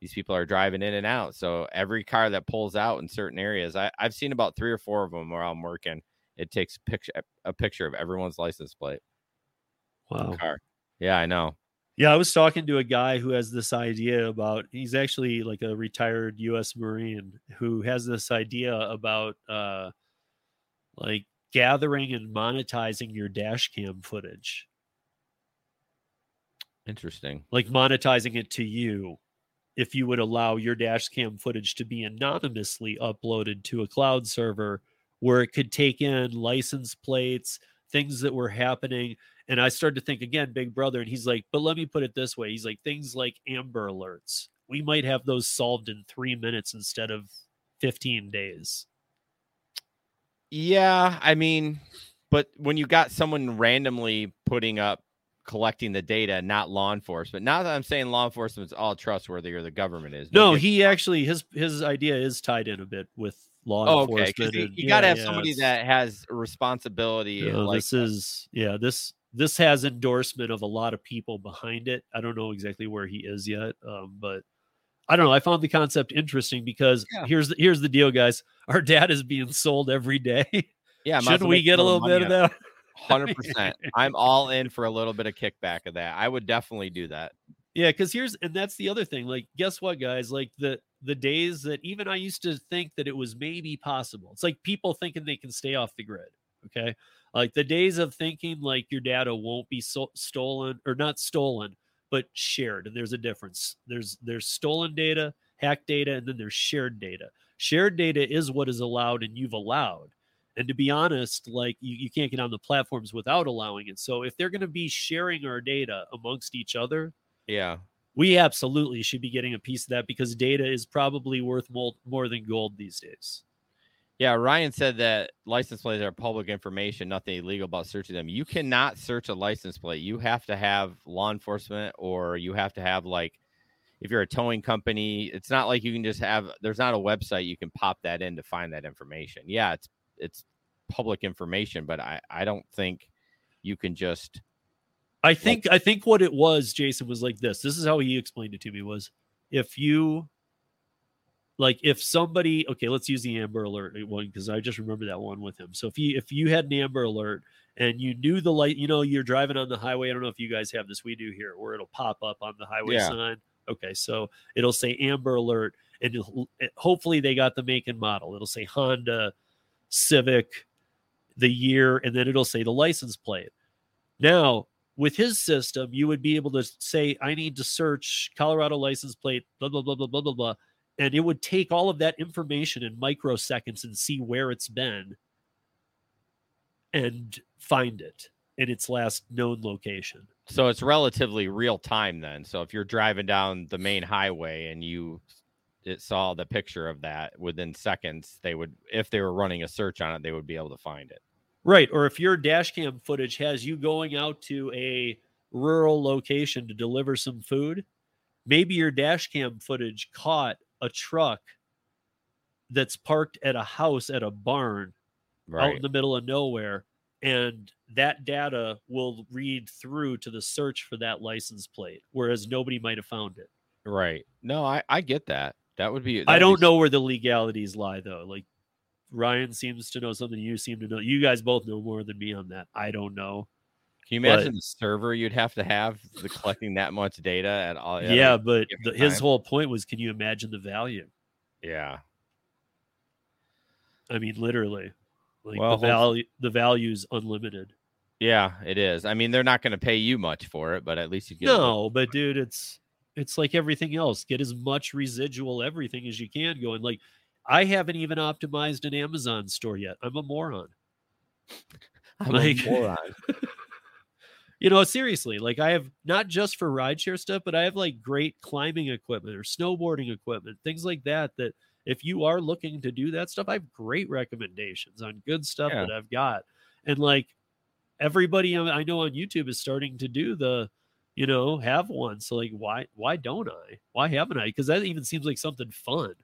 these people are driving in and out so every car that pulls out in certain areas I, i've seen about three or four of them where i'm working it takes picture a picture of everyone's license plate Wow. car yeah i know Yeah, I was talking to a guy who has this idea about he's actually like a retired US Marine who has this idea about uh like gathering and monetizing your dash cam footage. Interesting Like monetizing it to you if you would allow your dash cam footage to be anonymously uploaded to a cloud server where it could take in license plates, things that were happening. And I started to think again, Big Brother, and he's like, but let me put it this way. He's like, things like Amber Alerts. We might have those solved in three minutes instead of 15 days. Yeah, I mean, but when you got someone randomly putting up collecting the data, not law enforcement. Not that I'm saying law enforcement's all trustworthy or the government is. No, he actually his his idea is tied in a bit with law Oh, okay. enforcement. You, and- you yeah, got to have yeah, somebody that has responsibility. No, and like, this is yeah this this has endorsement of a lot of people behind it. I don't know exactly where he is yet, um, but I don't know. I found the concept interesting because Yeah. here's the here's the deal, guys. Our data is being sold every day. yeah, Shouldn't we get a little bit of that? Hundred percent. I'm all in for a little bit of kickback of that. I would definitely do that. Yeah, because here's and that's the other thing. Like, guess what, guys? Like the the days that even I used to think that it was maybe possible. It's like people thinking they can stay off the grid. Okay, like the days of thinking like your data won't be so- stolen or not stolen, but shared. And there's a difference. There's there's stolen data, hacked data, and then there's shared data. Shared data is what is allowed, and you've allowed. And to be honest, like you, you can't get on the platforms without allowing it. So if they're going to be sharing our data amongst each other, Yeah. we absolutely should be getting a piece of that because data is probably worth more, more than gold these days. Yeah, Ryan said that license plates are public information, nothing illegal about searching them. You cannot search a license plate. You have to have law enforcement or you have to have like if you're a towing company, it's not like you can just have there's not a website you can pop that in to find that information. Yeah, it's it's public information, but I I don't think you can just I think I think what it was, Jason, was like this. This is how he explained it to me was if you like if somebody okay, let's use the Amber Alert one because I just remember that one with him. So if you if you had an Amber Alert and you knew the light, you know, you're driving on the highway. I don't know if you guys have this. We do here, where it'll pop up on the highway Yeah. sign. Okay, so it'll say Amber Alert, and it, hopefully they got the make and model. It'll say Honda Civic, the year, and then it'll say the license plate. Now, with his system, you would be able to say, I need to search Colorado license plate, blah, blah, blah, blah, blah, blah, blah. And it would take all of that information in microseconds and see where it's been and find it in its last known location. so it's relatively real time then. So if you're driving down the main highway and you it saw the picture of that within seconds, they would if they were running a search on it, they would be able to find it. Right. Or if your dash cam footage has you going out to a rural location to deliver some food, maybe your dash cam footage caught a truck that's parked at a house at a barn out Right. in the middle of nowhere. And that data will read through to the search for that license plate, whereas nobody might have found it. Right. No, I, I get that. That would be. I that'd don't be- know where the legalities lie, though. Like Ryan seems to know something. You seem to know. You guys both know more than me on that. I don't know. Can you imagine the server you'd have to have the collecting that much data at all? at yeah, but the, his whole point was, can you imagine the value? yeah. I mean, literally, like Well, the value. The value's unlimited. Yeah, it is. I mean, they're not going to pay you much for it, but at least you get. No, but dude, it's it's like everything else. Get as much residual everything as you can going. Like, I haven't even optimized an Amazon store yet. I'm a moron. I'm like- a moron. You know, seriously, like I have not just for rideshare stuff, but I have like great climbing equipment or snowboarding equipment, things like that. That if you are looking to do that stuff, I have great recommendations on good stuff Yeah. that I've got. And like everybody I know on YouTube is starting to do the, you know, have one. So like, why why don't I? Why haven't I? Because that even seems like something fun.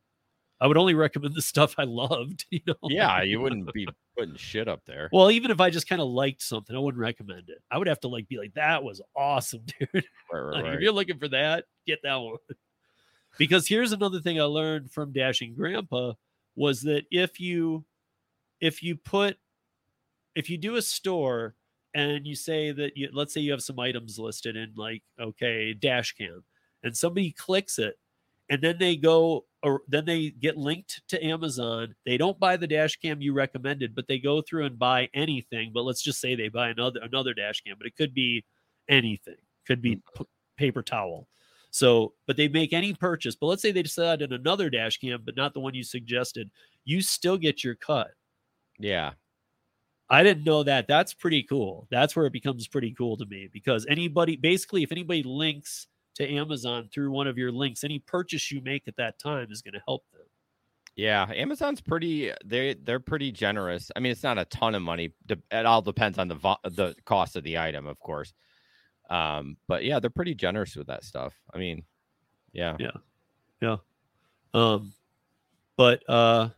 I would only recommend the stuff I loved. You know, yeah, you wouldn't be putting shit up there. Well, even if I just kind of liked something, I wouldn't recommend it. I would have to like be like, that was awesome, dude. Right, right, Like, right. If you're looking for that, get that one. because here's another thing I learned from Dashing Grandpa was that if you if you put if you do a store and you say that you let's say you have some items listed in like okay dash cam and somebody clicks it and then they go or then they get linked to Amazon. They don't buy the dash cam you recommended, but they go through and buy anything. But let's just say they buy another another dash cam, but it could be anything. Could be hmm. p- paper towel. So, but they make any purchase. But let's say they decide on another dash cam, but not the one you suggested. You still get your cut. Yeah. I didn't know that. That's pretty cool. That's where it becomes pretty cool to me because anybody, basically, if anybody links to Amazon through one of your links, any purchase you make at that time is going to help them. Yeah, Amazon's pretty. They they're pretty generous. I mean, it's not a ton of money. It all depends on the vo- the cost of the item, of course. Um, but yeah, they're pretty generous with that stuff. I mean, yeah, yeah, yeah, Um, but uh,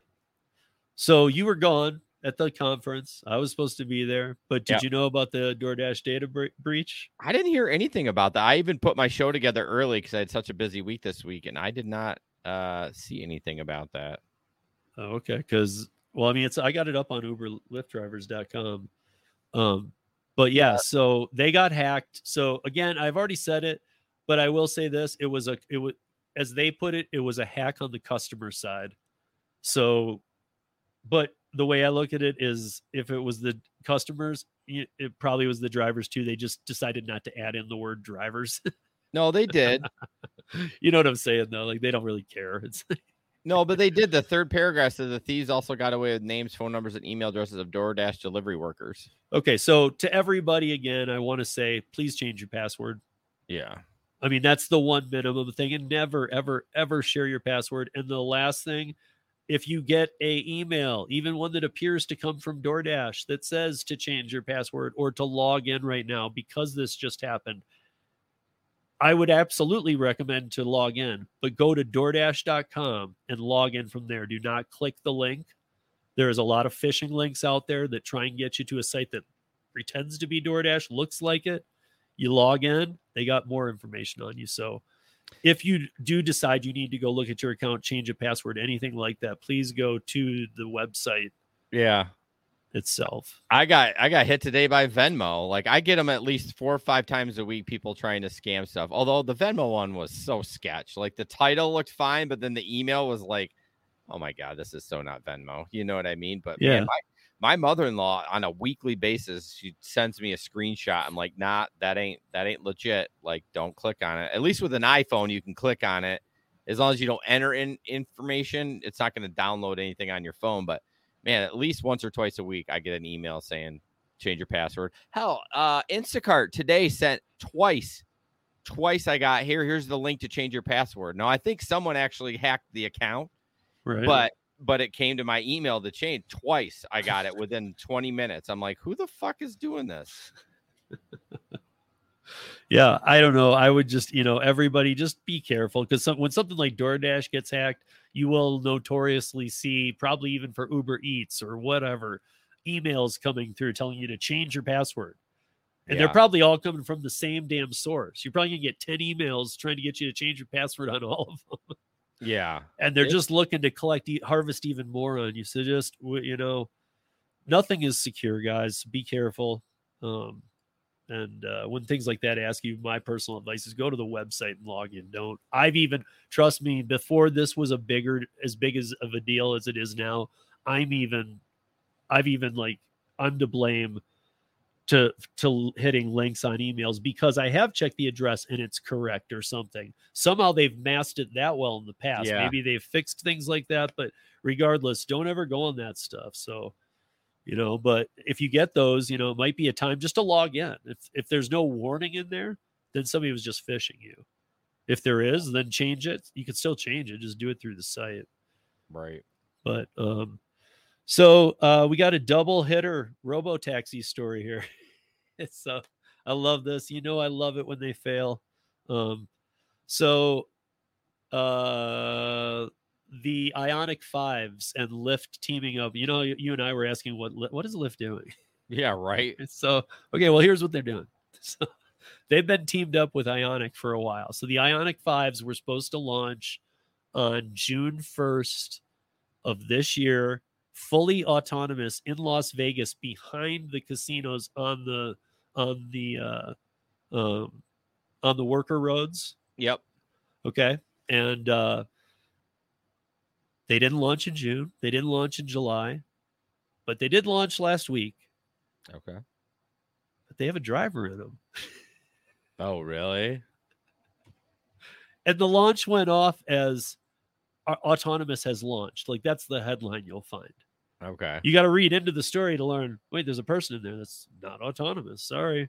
so you were gone at the conference. I was supposed to be there, but did Yeah. you know about the DoorDash data bre- breach? I didn't hear anything about that. I even put my show together early because I had such a busy week this week, and I did not uh see anything about that. Oh, okay. Because well, I mean, it's I got it up on Uber Lyft drivers.com. Um, but yeah, so they got hacked. So again, I've already said it, but I will say this: it was a it was as they put it, it was a hack on the customer side. So, but the way I look at it is, if it was the customers, it probably was the drivers too. They just decided not to add in the word drivers. No, they did. you know what I'm saying, though? Like they don't really care. It's no, but they did. The third paragraph says the thieves also got away with names, phone numbers, and email addresses of DoorDash delivery workers. Okay, so to everybody again, I want to say please change your password. Yeah. I mean, that's the one minimum thing, and never, ever, ever share your password. And the last thing, if you get a email, even one that appears to come from DoorDash that says to change your password or to log in right now because this just happened, I would absolutely recommend to log in, but go to DoorDash.com and log in from there. Do not click the link. There's a lot of phishing links out there that try and get you to a site that pretends to be DoorDash, looks like it. You log in, they got more information on you. So if you do decide you need to go look at your account, change a password, anything like that, please go to the website Yeah. itself. I got I got hit today by Venmo. Like I get them at least four or five times a week. People trying to scam stuff. Although the Venmo one was so sketch. Like the title looked fine, but then the email was like, "Oh my god, this is so not Venmo." You know what I mean? But Yeah. man, my my mother-in-law on a weekly basis, she sends me a screenshot. I'm like, "Nah, that ain't that ain't legit. Like, don't click on it." At least with an iPhone, you can click on it. As long as you don't enter in information, it's not going to download anything on your phone. But man, at least once or twice a week, I get an email saying change your password. Hell, uh, Instacart today sent twice. Twice I got here. Here's the link to change your password. Now I think someone actually hacked the account, Right. but but it came to my email to change twice. I got it within 20 minutes. I'm like, who the fuck is doing this? yeah, I don't know. I would just, you know, everybody just be careful because some, when something like DoorDash gets hacked, you will notoriously see, probably even for Uber Eats or whatever, emails coming through telling you to change your password. And they're probably all coming from the same damn source. You're probably gonna get 10 emails trying to get you to change your password on all of them. Yeah. and they're It- just looking to collect harvest even more on you. So just you know nothing is secure guys. Be careful. Um and uh, when things like that ask you my personal advice is go to the website and log in. Don't i've even trust me before this was a bigger as big as of a deal as it is now i'm even i've even like i'm to blame to to hitting links on emails because I have checked the address and it's correct or something. Somehow they've masked it that well in the past. Yeah. Maybe they've fixed things like that, but regardless, don't ever go on that stuff. So, you know, but if you get those, you know, it might be a time just to log in. If if there's no warning in there, then somebody was just phishing you. If there is, then change it. You can still change it. Just do it through the site. Right. But um, so uh, we got a double hitter robo taxi story here. it's uh, I love this. You know, I love it when they fail. Um, so uh, the Ioniq Fives and Lyft teaming up. You know, you, you and I were asking what what is Lyft doing. Yeah. Right. So, okay, well, here's what they're doing. So, they've been teamed up with Ioniq for a while. So, the Ioniq Fives were supposed to launch on June 1st of this year, fully autonomous in Las Vegas behind the casinos on the on the uh, um, on the worker roads. Yep. Okay, and uh, they didn't launch in June. They didn't launch in July, but they did launch last week. Okay. But they have a driver in them. Oh, really? and the launch went off as "Au- autonomous has launched like that's the headline you'll find Okay. You got to read into the story to learn. Wait, there's a person in there that's not autonomous. Sorry.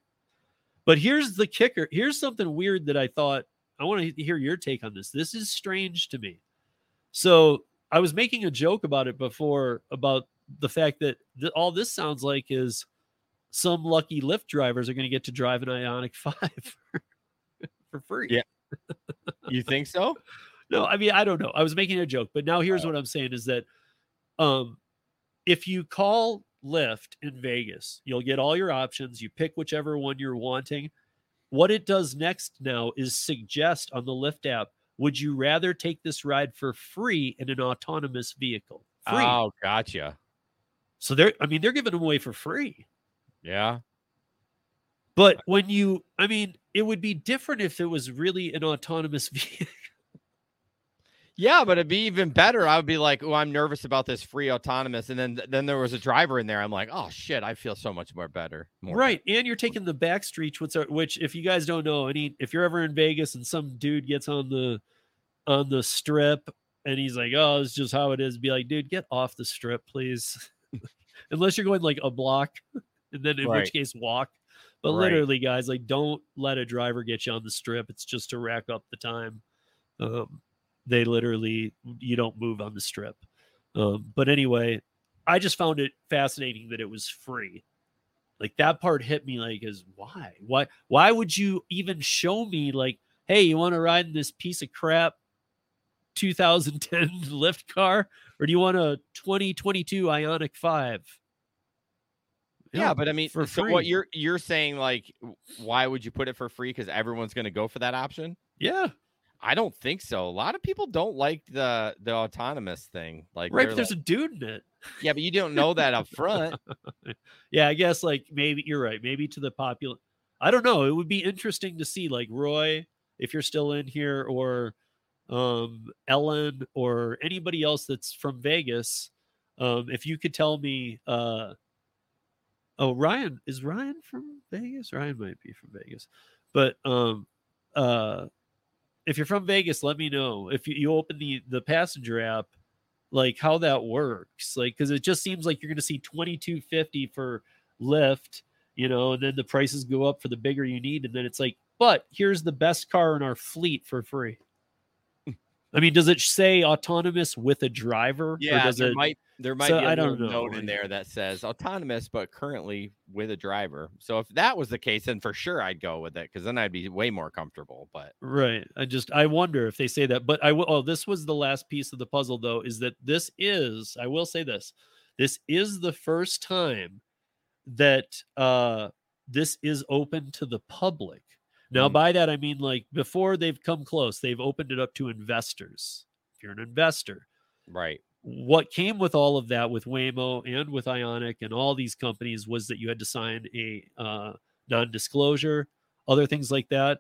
But here's the kicker. Here's something weird that I thought I want to hear your take on this. This is strange to me. So I was making a joke about it before about the fact that th- all this sounds like is some lucky Lyft drivers are going to get to drive an Ioniq 5 for free. Yeah. You think so? No, I mean I don't know. I was making a joke, but now here's what I'm saying is that um if you call Lyft in Vegas, you'll get all your options. You pick whichever one you're wanting. What it does next now is suggest on the Lyft app, would you rather take this ride for free in an autonomous vehicle? Free. Oh, gotcha. So they're I mean they're giving them away for free. Yeah. But when you I mean it would be different if it was really an autonomous vehicle. Yeah, but it'd be even better. I would be like, "Oh, I'm nervous about this free autonomous," and then then there was a driver in there. I'm like, "Oh shit, I feel so much more better." More Right, and you're taking the back streets, which are which if you guys don't know, any if you're ever in Vegas and some dude gets on the on the strip and he's like, "Oh, it's just how it is," be like, "Dude, get off the strip, please." Unless you're going like a block, and then in Right. which case walk. But Right. literally, guys, like, don't let a driver get you on the strip. It's just to rack up the time. Um, they literally, you don't move on the strip. Um, but anyway, I just found it fascinating that it was free like that part hit me like is why why why would you even show me like hey you want to ride in this piece of crap 2010 Lyft car or do you want a 2022 Ioniq 5 Yeah, but I mean, for so what you're you're saying like, why would you put it for free? Because everyone's going to go for that option. yeah I don't think so. A lot of people don't like the the autonomous thing. Like, right there's like, a dude in it yeah, but you don't know that up front. yeah i guess like maybe you're right maybe to the popular i don't know it would be interesting to see like roy if you're still in here or um ellen or anybody else that's from vegas um if you could tell me uh oh ryan is ryan from vegas ryan might be from vegas but um uh if you're from vegas let me know. If you, you open the the passenger app like how that works like because it just seems like you're going to see 2250 for Lyft you know and then the prices go up for the bigger you need and then it's like but here's the best car in our fleet for free. Hmm. I mean does it say autonomous with a driver or Yeah, does there it might there might So, be a I don't know, note in there that says autonomous, but currently with a driver. So if that was the case, then for sure I'd go with it because then I'd be way more comfortable. But Right. I just I wonder if they say that. But I will oh, this was the last piece of the puzzle though, is that this is, I will say this. This is the first time that uh this is open to the public. Now, Mm. by that I mean like before they've come close, they've opened it up to investors. If you're an investor, right, what came with all of that with Waymo and with Ioniq and all these companies was that you had to sign a uh, non-disclosure, other things like that.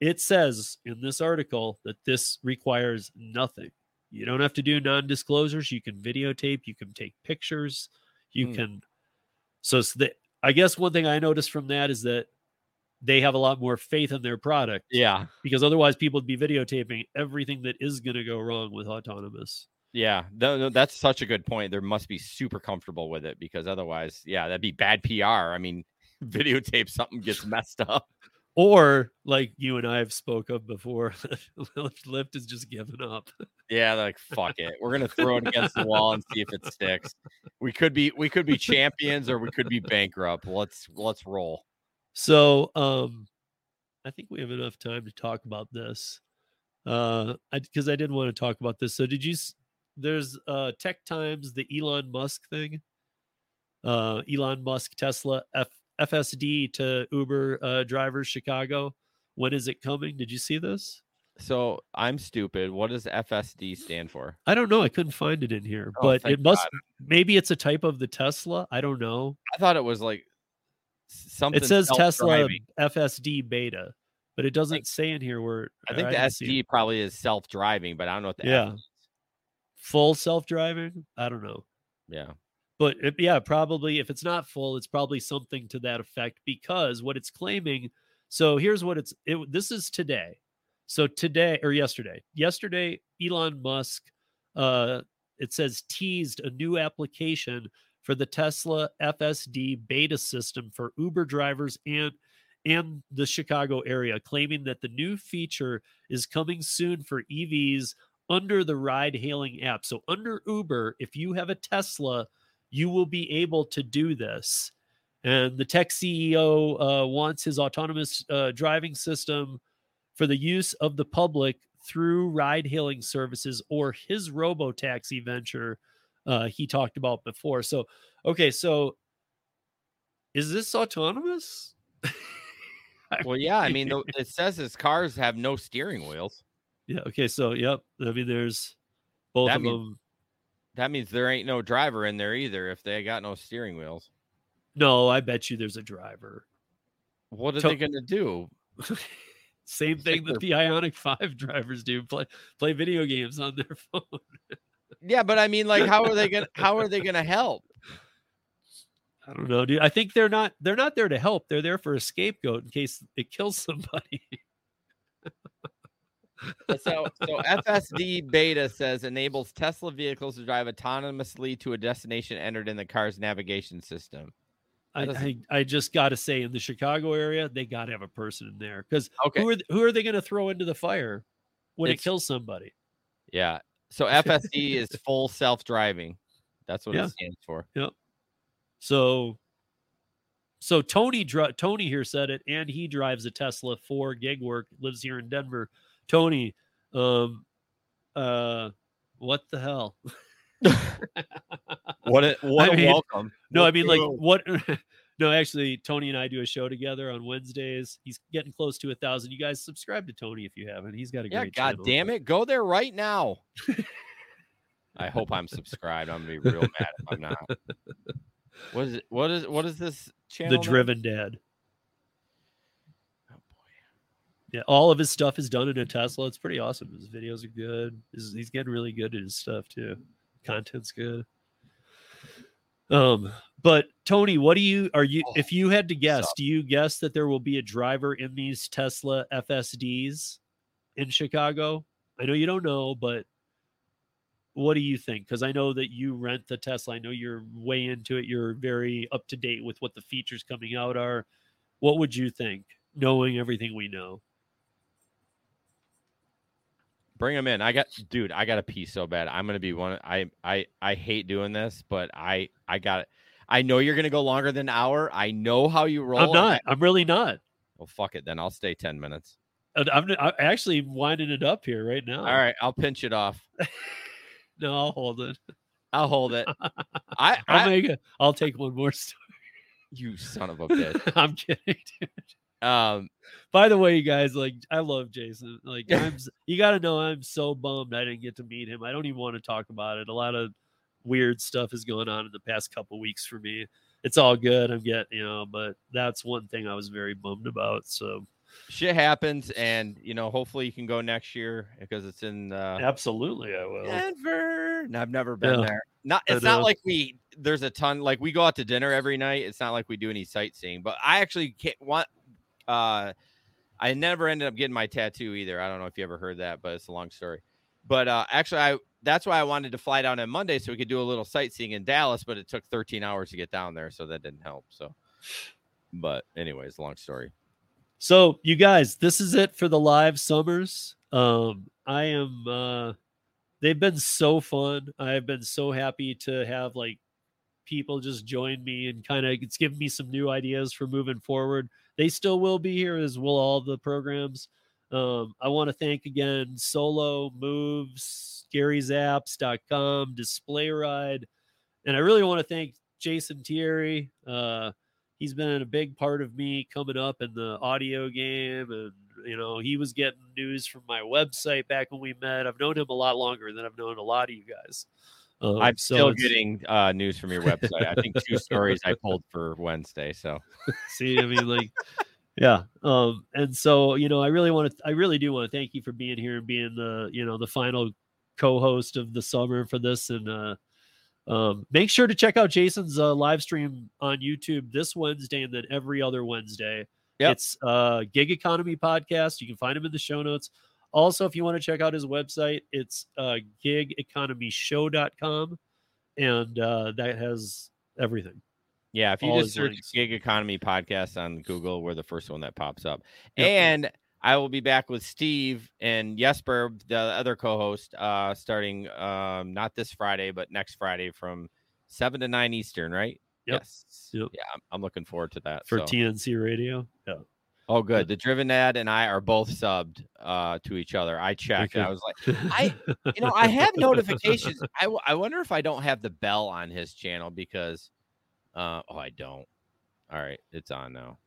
It says in this article that this requires nothing. You don't have to do non-disclosures. You can videotape. You can take pictures. You Hmm. can. So the, I guess one thing I noticed from that is that they have a lot more faith in their product yeah, because otherwise people would be videotaping everything that is going to go wrong with autonomous. Yeah. No, no, that's such a good point. There must be super comfortable with it because otherwise, yeah, that'd be bad PR. I mean, videotape something gets messed up. or like you and I have spoke of before, Lyft is just giving up. Yeah, like fuck it. We're gonna throw it against the wall and see if it sticks. We could be we could be champions or we could be bankrupt. Let's let's roll. So, um, I think we have enough time to talk about this. Uh, because I, did want to talk about this. So, did you? There's uh Tech Times, the Elon Musk thing. Uh, Elon Musk Tesla F, FSD to Uber uh, drivers Chicago. When is it coming? Did you see this? So I'm stupid. What does FSD stand for? I don't know. I couldn't find it in here, Oh, but it must. God. Maybe it's a type of the Tesla. I don't know. I thought it was like something. It says Tesla. FSD beta, but it doesn't say in here where. I think the didn't see it. SD probably is self-driving, but I don't know what the Yeah. Full self-driving. I don't know, Yeah. but it, yeah, probably if it's not full, it's probably something to that effect because what it's claiming. So here's what it's. It, this is today. So today or yesterday, yesterday, Elon Musk uh, it says teased a new application for the Tesla FSD beta system for Uber drivers and and the Chicago area, claiming that the new feature is coming soon for EVs under the ride hailing app. So, under Uber, if you have a Tesla, you will be able to do this. And the tech CEO uh, wants his autonomous uh, driving system for the use of the public through ride hailing services or his robo taxi venture uh, he talked about before. So, okay, so is this autonomous? Well, yeah. I mean, it says his cars have no steering wheels. Yeah. Okay. So, yep. I mean, there's both That of means- them. That means there ain't no driver in there either if they got no steering wheels. No, I bet you there's a driver. What are they going to do? Same thing that the Ioniq Five drivers do: play play video games on their phone. Yeah, but I mean, like, how are they going? to How are they going to help? I don't know, dude. I think they're not they're not there to help. They're there for a scapegoat in case it kills somebody. So, so FSD beta says enables Tesla vehicles to drive autonomously to a destination entered in the car's navigation system. I, I, I just got to say, in the Chicago area, they got to have a person in there because Okay, who are who are they going to throw into the fire when It's- it kills somebody? yeah. So FSD is full self-driving. That's what Yeah. it stands for. Yep. So, so Tony Tony here said it, and he drives a Tesla for gig work. Lives here in Denver. Tony, um, uh, what the hell? What a what I a mean, welcome. No, I mean like welcome. what? no, actually, Tony and I do a show together on Wednesdays. He's getting close to a thousand. You guys subscribe to Tony if you haven't. He's got a Yeah, great. god channel. damn it. Go there right now. I hope I'm subscribed. I'm gonna be real mad if I'm not. What is it? What is what is this channel? The name? Driven Dad. Oh boy. Yeah, all of his stuff is done in a Tesla. It's pretty awesome. His videos are good. His, he's getting really good at his stuff too. Content's good. Um, but Tony, what do you are you Oh, if you had to guess, do you guess that there will be a driver in these Tesla FSDs in Chicago? I know you don't know, but what do you think? Because I know that you rent the Tesla. I know you're way into it. You're very up to date with what the features coming out are. What would you think, knowing everything we know? Bring them in. I got dude, I got to pee so bad. I'm gonna be one. I I I hate doing this, but I I got it. I know you're gonna go longer than an hour. I know how you roll. I'm not. I'm really not. well, fuck it then. I'll stay ten minutes. I'm, I'm actually winding it up here right now. All right, I'll pinch it off. No, I'll hold it. I'll hold it. I, I'll I make it. I'll take one more story. you son of a bitch. I'm kidding. dude. Um, By the way, you guys, like, I love Jason. Like, I'm. You got to know, I'm so bummed I didn't get to meet him. I don't even want to talk about it. A lot of weird stuff is going on in the past couple weeks for me. It's all good. I'm getting, you know, but that's one thing I was very bummed about. So, shit happens, and you know, hopefully you can go next year because it's in uh, absolutely, I will. Denver. And I've never been Yeah. there. Not it's not like we there's a ton like we go out to dinner every night. It's not like we do any sightseeing. But I actually can't want uh I never ended up getting my tattoo either. I don't know if you ever heard that, but it's a long story. But uh actually I that's why I wanted to fly down on Monday so we could do a little sightseeing in Dallas, but it took 13 hours to get down there, so that didn't help. So but anyways, long story. So, you guys, this is it for the live summers. Um, I am uh they've been so fun. I've been so happy to have like people just join me and kind of it's given me some new ideas for moving forward. They still will be here as will all the programs. Um, I want to thank again Solo Moves, GaryZapps.com, Display Ride, and I really want to thank Jason Thierry. Uh, he's been a big part of me coming up in the audio game and you know he was getting news from my website back when we met i've known him a lot longer than i've known a lot of you guys um, I'm so still it's- getting uh news from your website. I think two stories I pulled for Wednesday. So see i mean like yeah um and so you know i really want to i really do want to thank you for being here and being the you know the final co-host of the summer for this and uh um make sure to check out jason's uh, live stream on youtube this wednesday and then every other wednesday Yep. it's uh gig economy podcast you can find him in the show notes Also, if you want to check out his website, it's uh, gigeconomyshow.com, and uh, that has everything. Yeah, if you all just search links. gig economy podcast on Google, we're the first one that pops up. Yep. And I will be back with Steve and Jesper, the other co-host, uh, starting um, not this Friday, but next Friday from seven to nine Eastern, right? Yep. Yes. Yep. Yeah, I'm, I'm looking forward to that. for so. TNC Radio. Yeah. Oh, good. The Driven Dad and I are both subbed uh, to each other. I checked. and I was like, I, you know, I have notifications. I, I wonder if I don't have the bell on his channel because, uh, oh, I don't. All right, it's on now.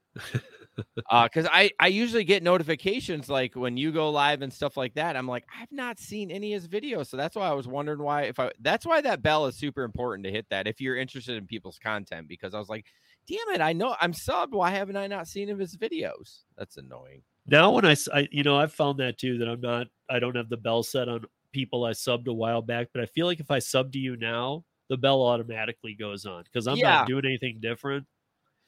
Uh, because I I usually get notifications like when you go live and stuff like that. I'm like, I've not seen any of his videos, so that's why I was wondering why. If I that's why that bell is super important to hit that if you're interested in people's content. Because I was like, damn it, I know I'm subbed. Why haven't I not seen of his videos? That's annoying. now when I, you know i've found that too that i'm not i don't have the bell set on people i subbed a while back but i feel like if i sub to you now the bell automatically goes on because i'm Yeah. not doing anything different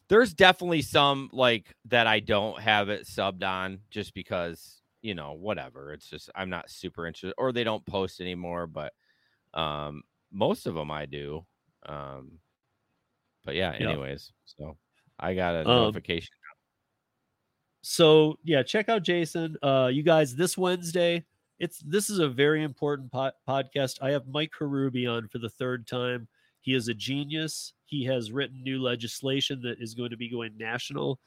there's definitely some like that I don't have it subbed on just because you know whatever. It's just I'm not super interested, or they don't post anymore. But um, most of them I do. Um, but yeah, Yeah. anyways, so I got a Um, notification. so yeah check out jason uh you guys this wednesday it's this is a very important po- podcast i have mike Harubi on for the third time he is a genius he has written new legislation that is going to be going national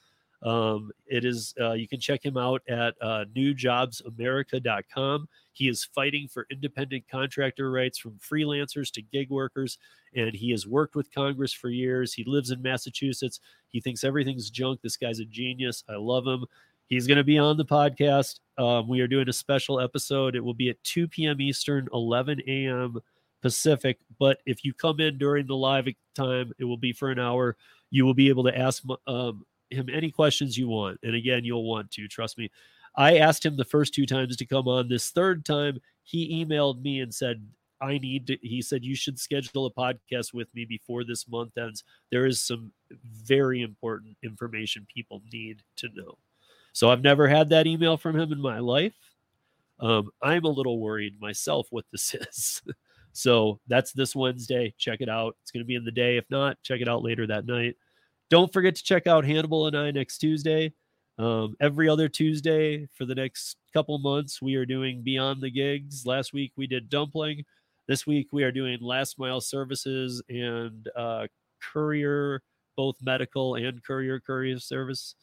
um, it is uh, you can check him out at uh, newjobsamerica.com he is fighting for independent contractor rights from freelancers to gig workers and he has worked with congress for years. He lives in massachusetts. He thinks everything's junk. This guy's a genius. I love him. He's going to be on the podcast. Um, we are doing a special episode. It will be at 2 p.m eastern 11 a.m pacific. But if you come in during the live time it will be for an hour. You will be able to ask um, him any questions you want and again you'll want to trust me i asked him the first two times to come on this third time he emailed me and said i need to he said you should schedule a podcast with me before this month ends there is some very important information people need to know so I've never had that email from him in my life. Um, I'm a little worried myself what this is. so that's this Wednesday. Check it out. It's going to be in the day. If not, check it out later that night. Don't forget to check out Hannibal and I next Tuesday. Um, every other Tuesday for the next couple months, we are doing Beyond the Gigs. Last week we did Dumpling. This week we are doing Last Mile Services and uh, Courier, both medical and courier courier service.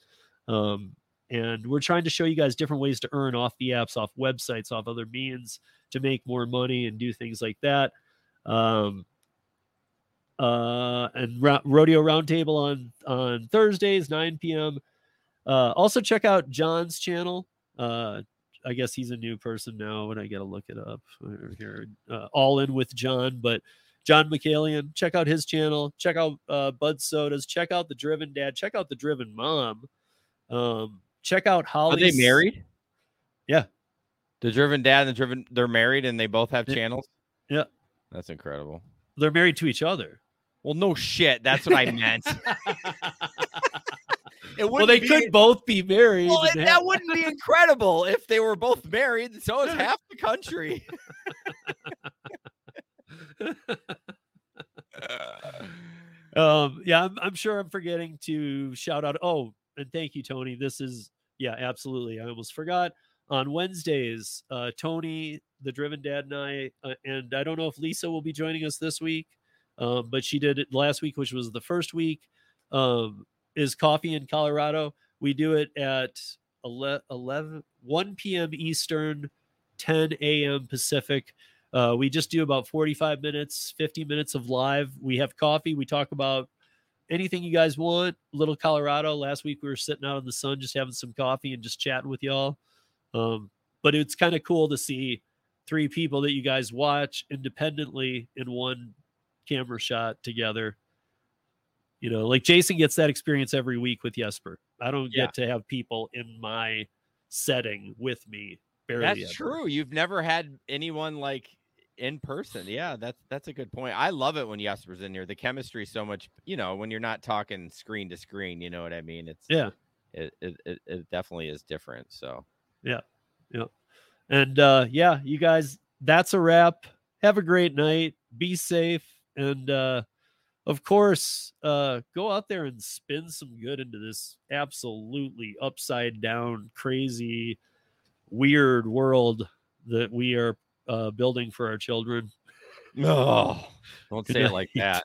Um, and we're trying to show you guys different ways to earn off the apps, off websites, off other means to make more money and do things like that. Um, uh, and Ro- Rodeo Roundtable on on Thursdays, 9 p.m. Uh, also check out John's channel. Uh, I guess he's a new person now, and I gotta look it up here. Uh, All in with John, but John McCallion. Check out his channel. Check out uh, Bud Sodas. Check out the Driven Dad. Check out the Driven Mom. Um, check out Holly. Are they married? Yeah. The Driven Dad and the Driven they're married and they both have channels. Yeah. That's incredible. They're married to each other. Well, no shit. That's what I meant. Well, they be- could both be married. Well, that have- wouldn't be incredible if they were both married. So is half the country. um yeah I'm, I'm sure i'm forgetting to shout out oh and thank you tony this is yeah absolutely i almost forgot on wednesdays uh tony the driven dad and i uh, and i don't know if lisa will be joining us this week um but she did it last week which was the first week um is coffee in colorado we do it at 11, 11 1 p.m eastern 10 a.m pacific uh, we just do about 45 minutes, 50 minutes of live. We have coffee. We talk about anything you guys want. Little Colorado. Last week we were sitting out in the sun, just having some coffee and just chatting with y'all. Um, but it's kind of cool to see three people that you guys watch independently in one camera shot together. You know, like Jason gets that experience every week with Jesper. I don't Yeah. get to have people in my setting with me. Barely That's ever. true. You've never had anyone like in person. Yeah, that's that's a good point. I love it when Jesper's in here. The chemistry is so much, you know, when you're not talking screen to screen, you know what I mean? It's Yeah. it it, it, it definitely is different. So yeah, yeah, And uh, yeah, you guys, that's a wrap. Have a great night. Be safe. And uh, of course, uh, go out there and spin some good into this absolutely upside down, crazy, weird world that we are uh, building for our children. No, don't say it like that.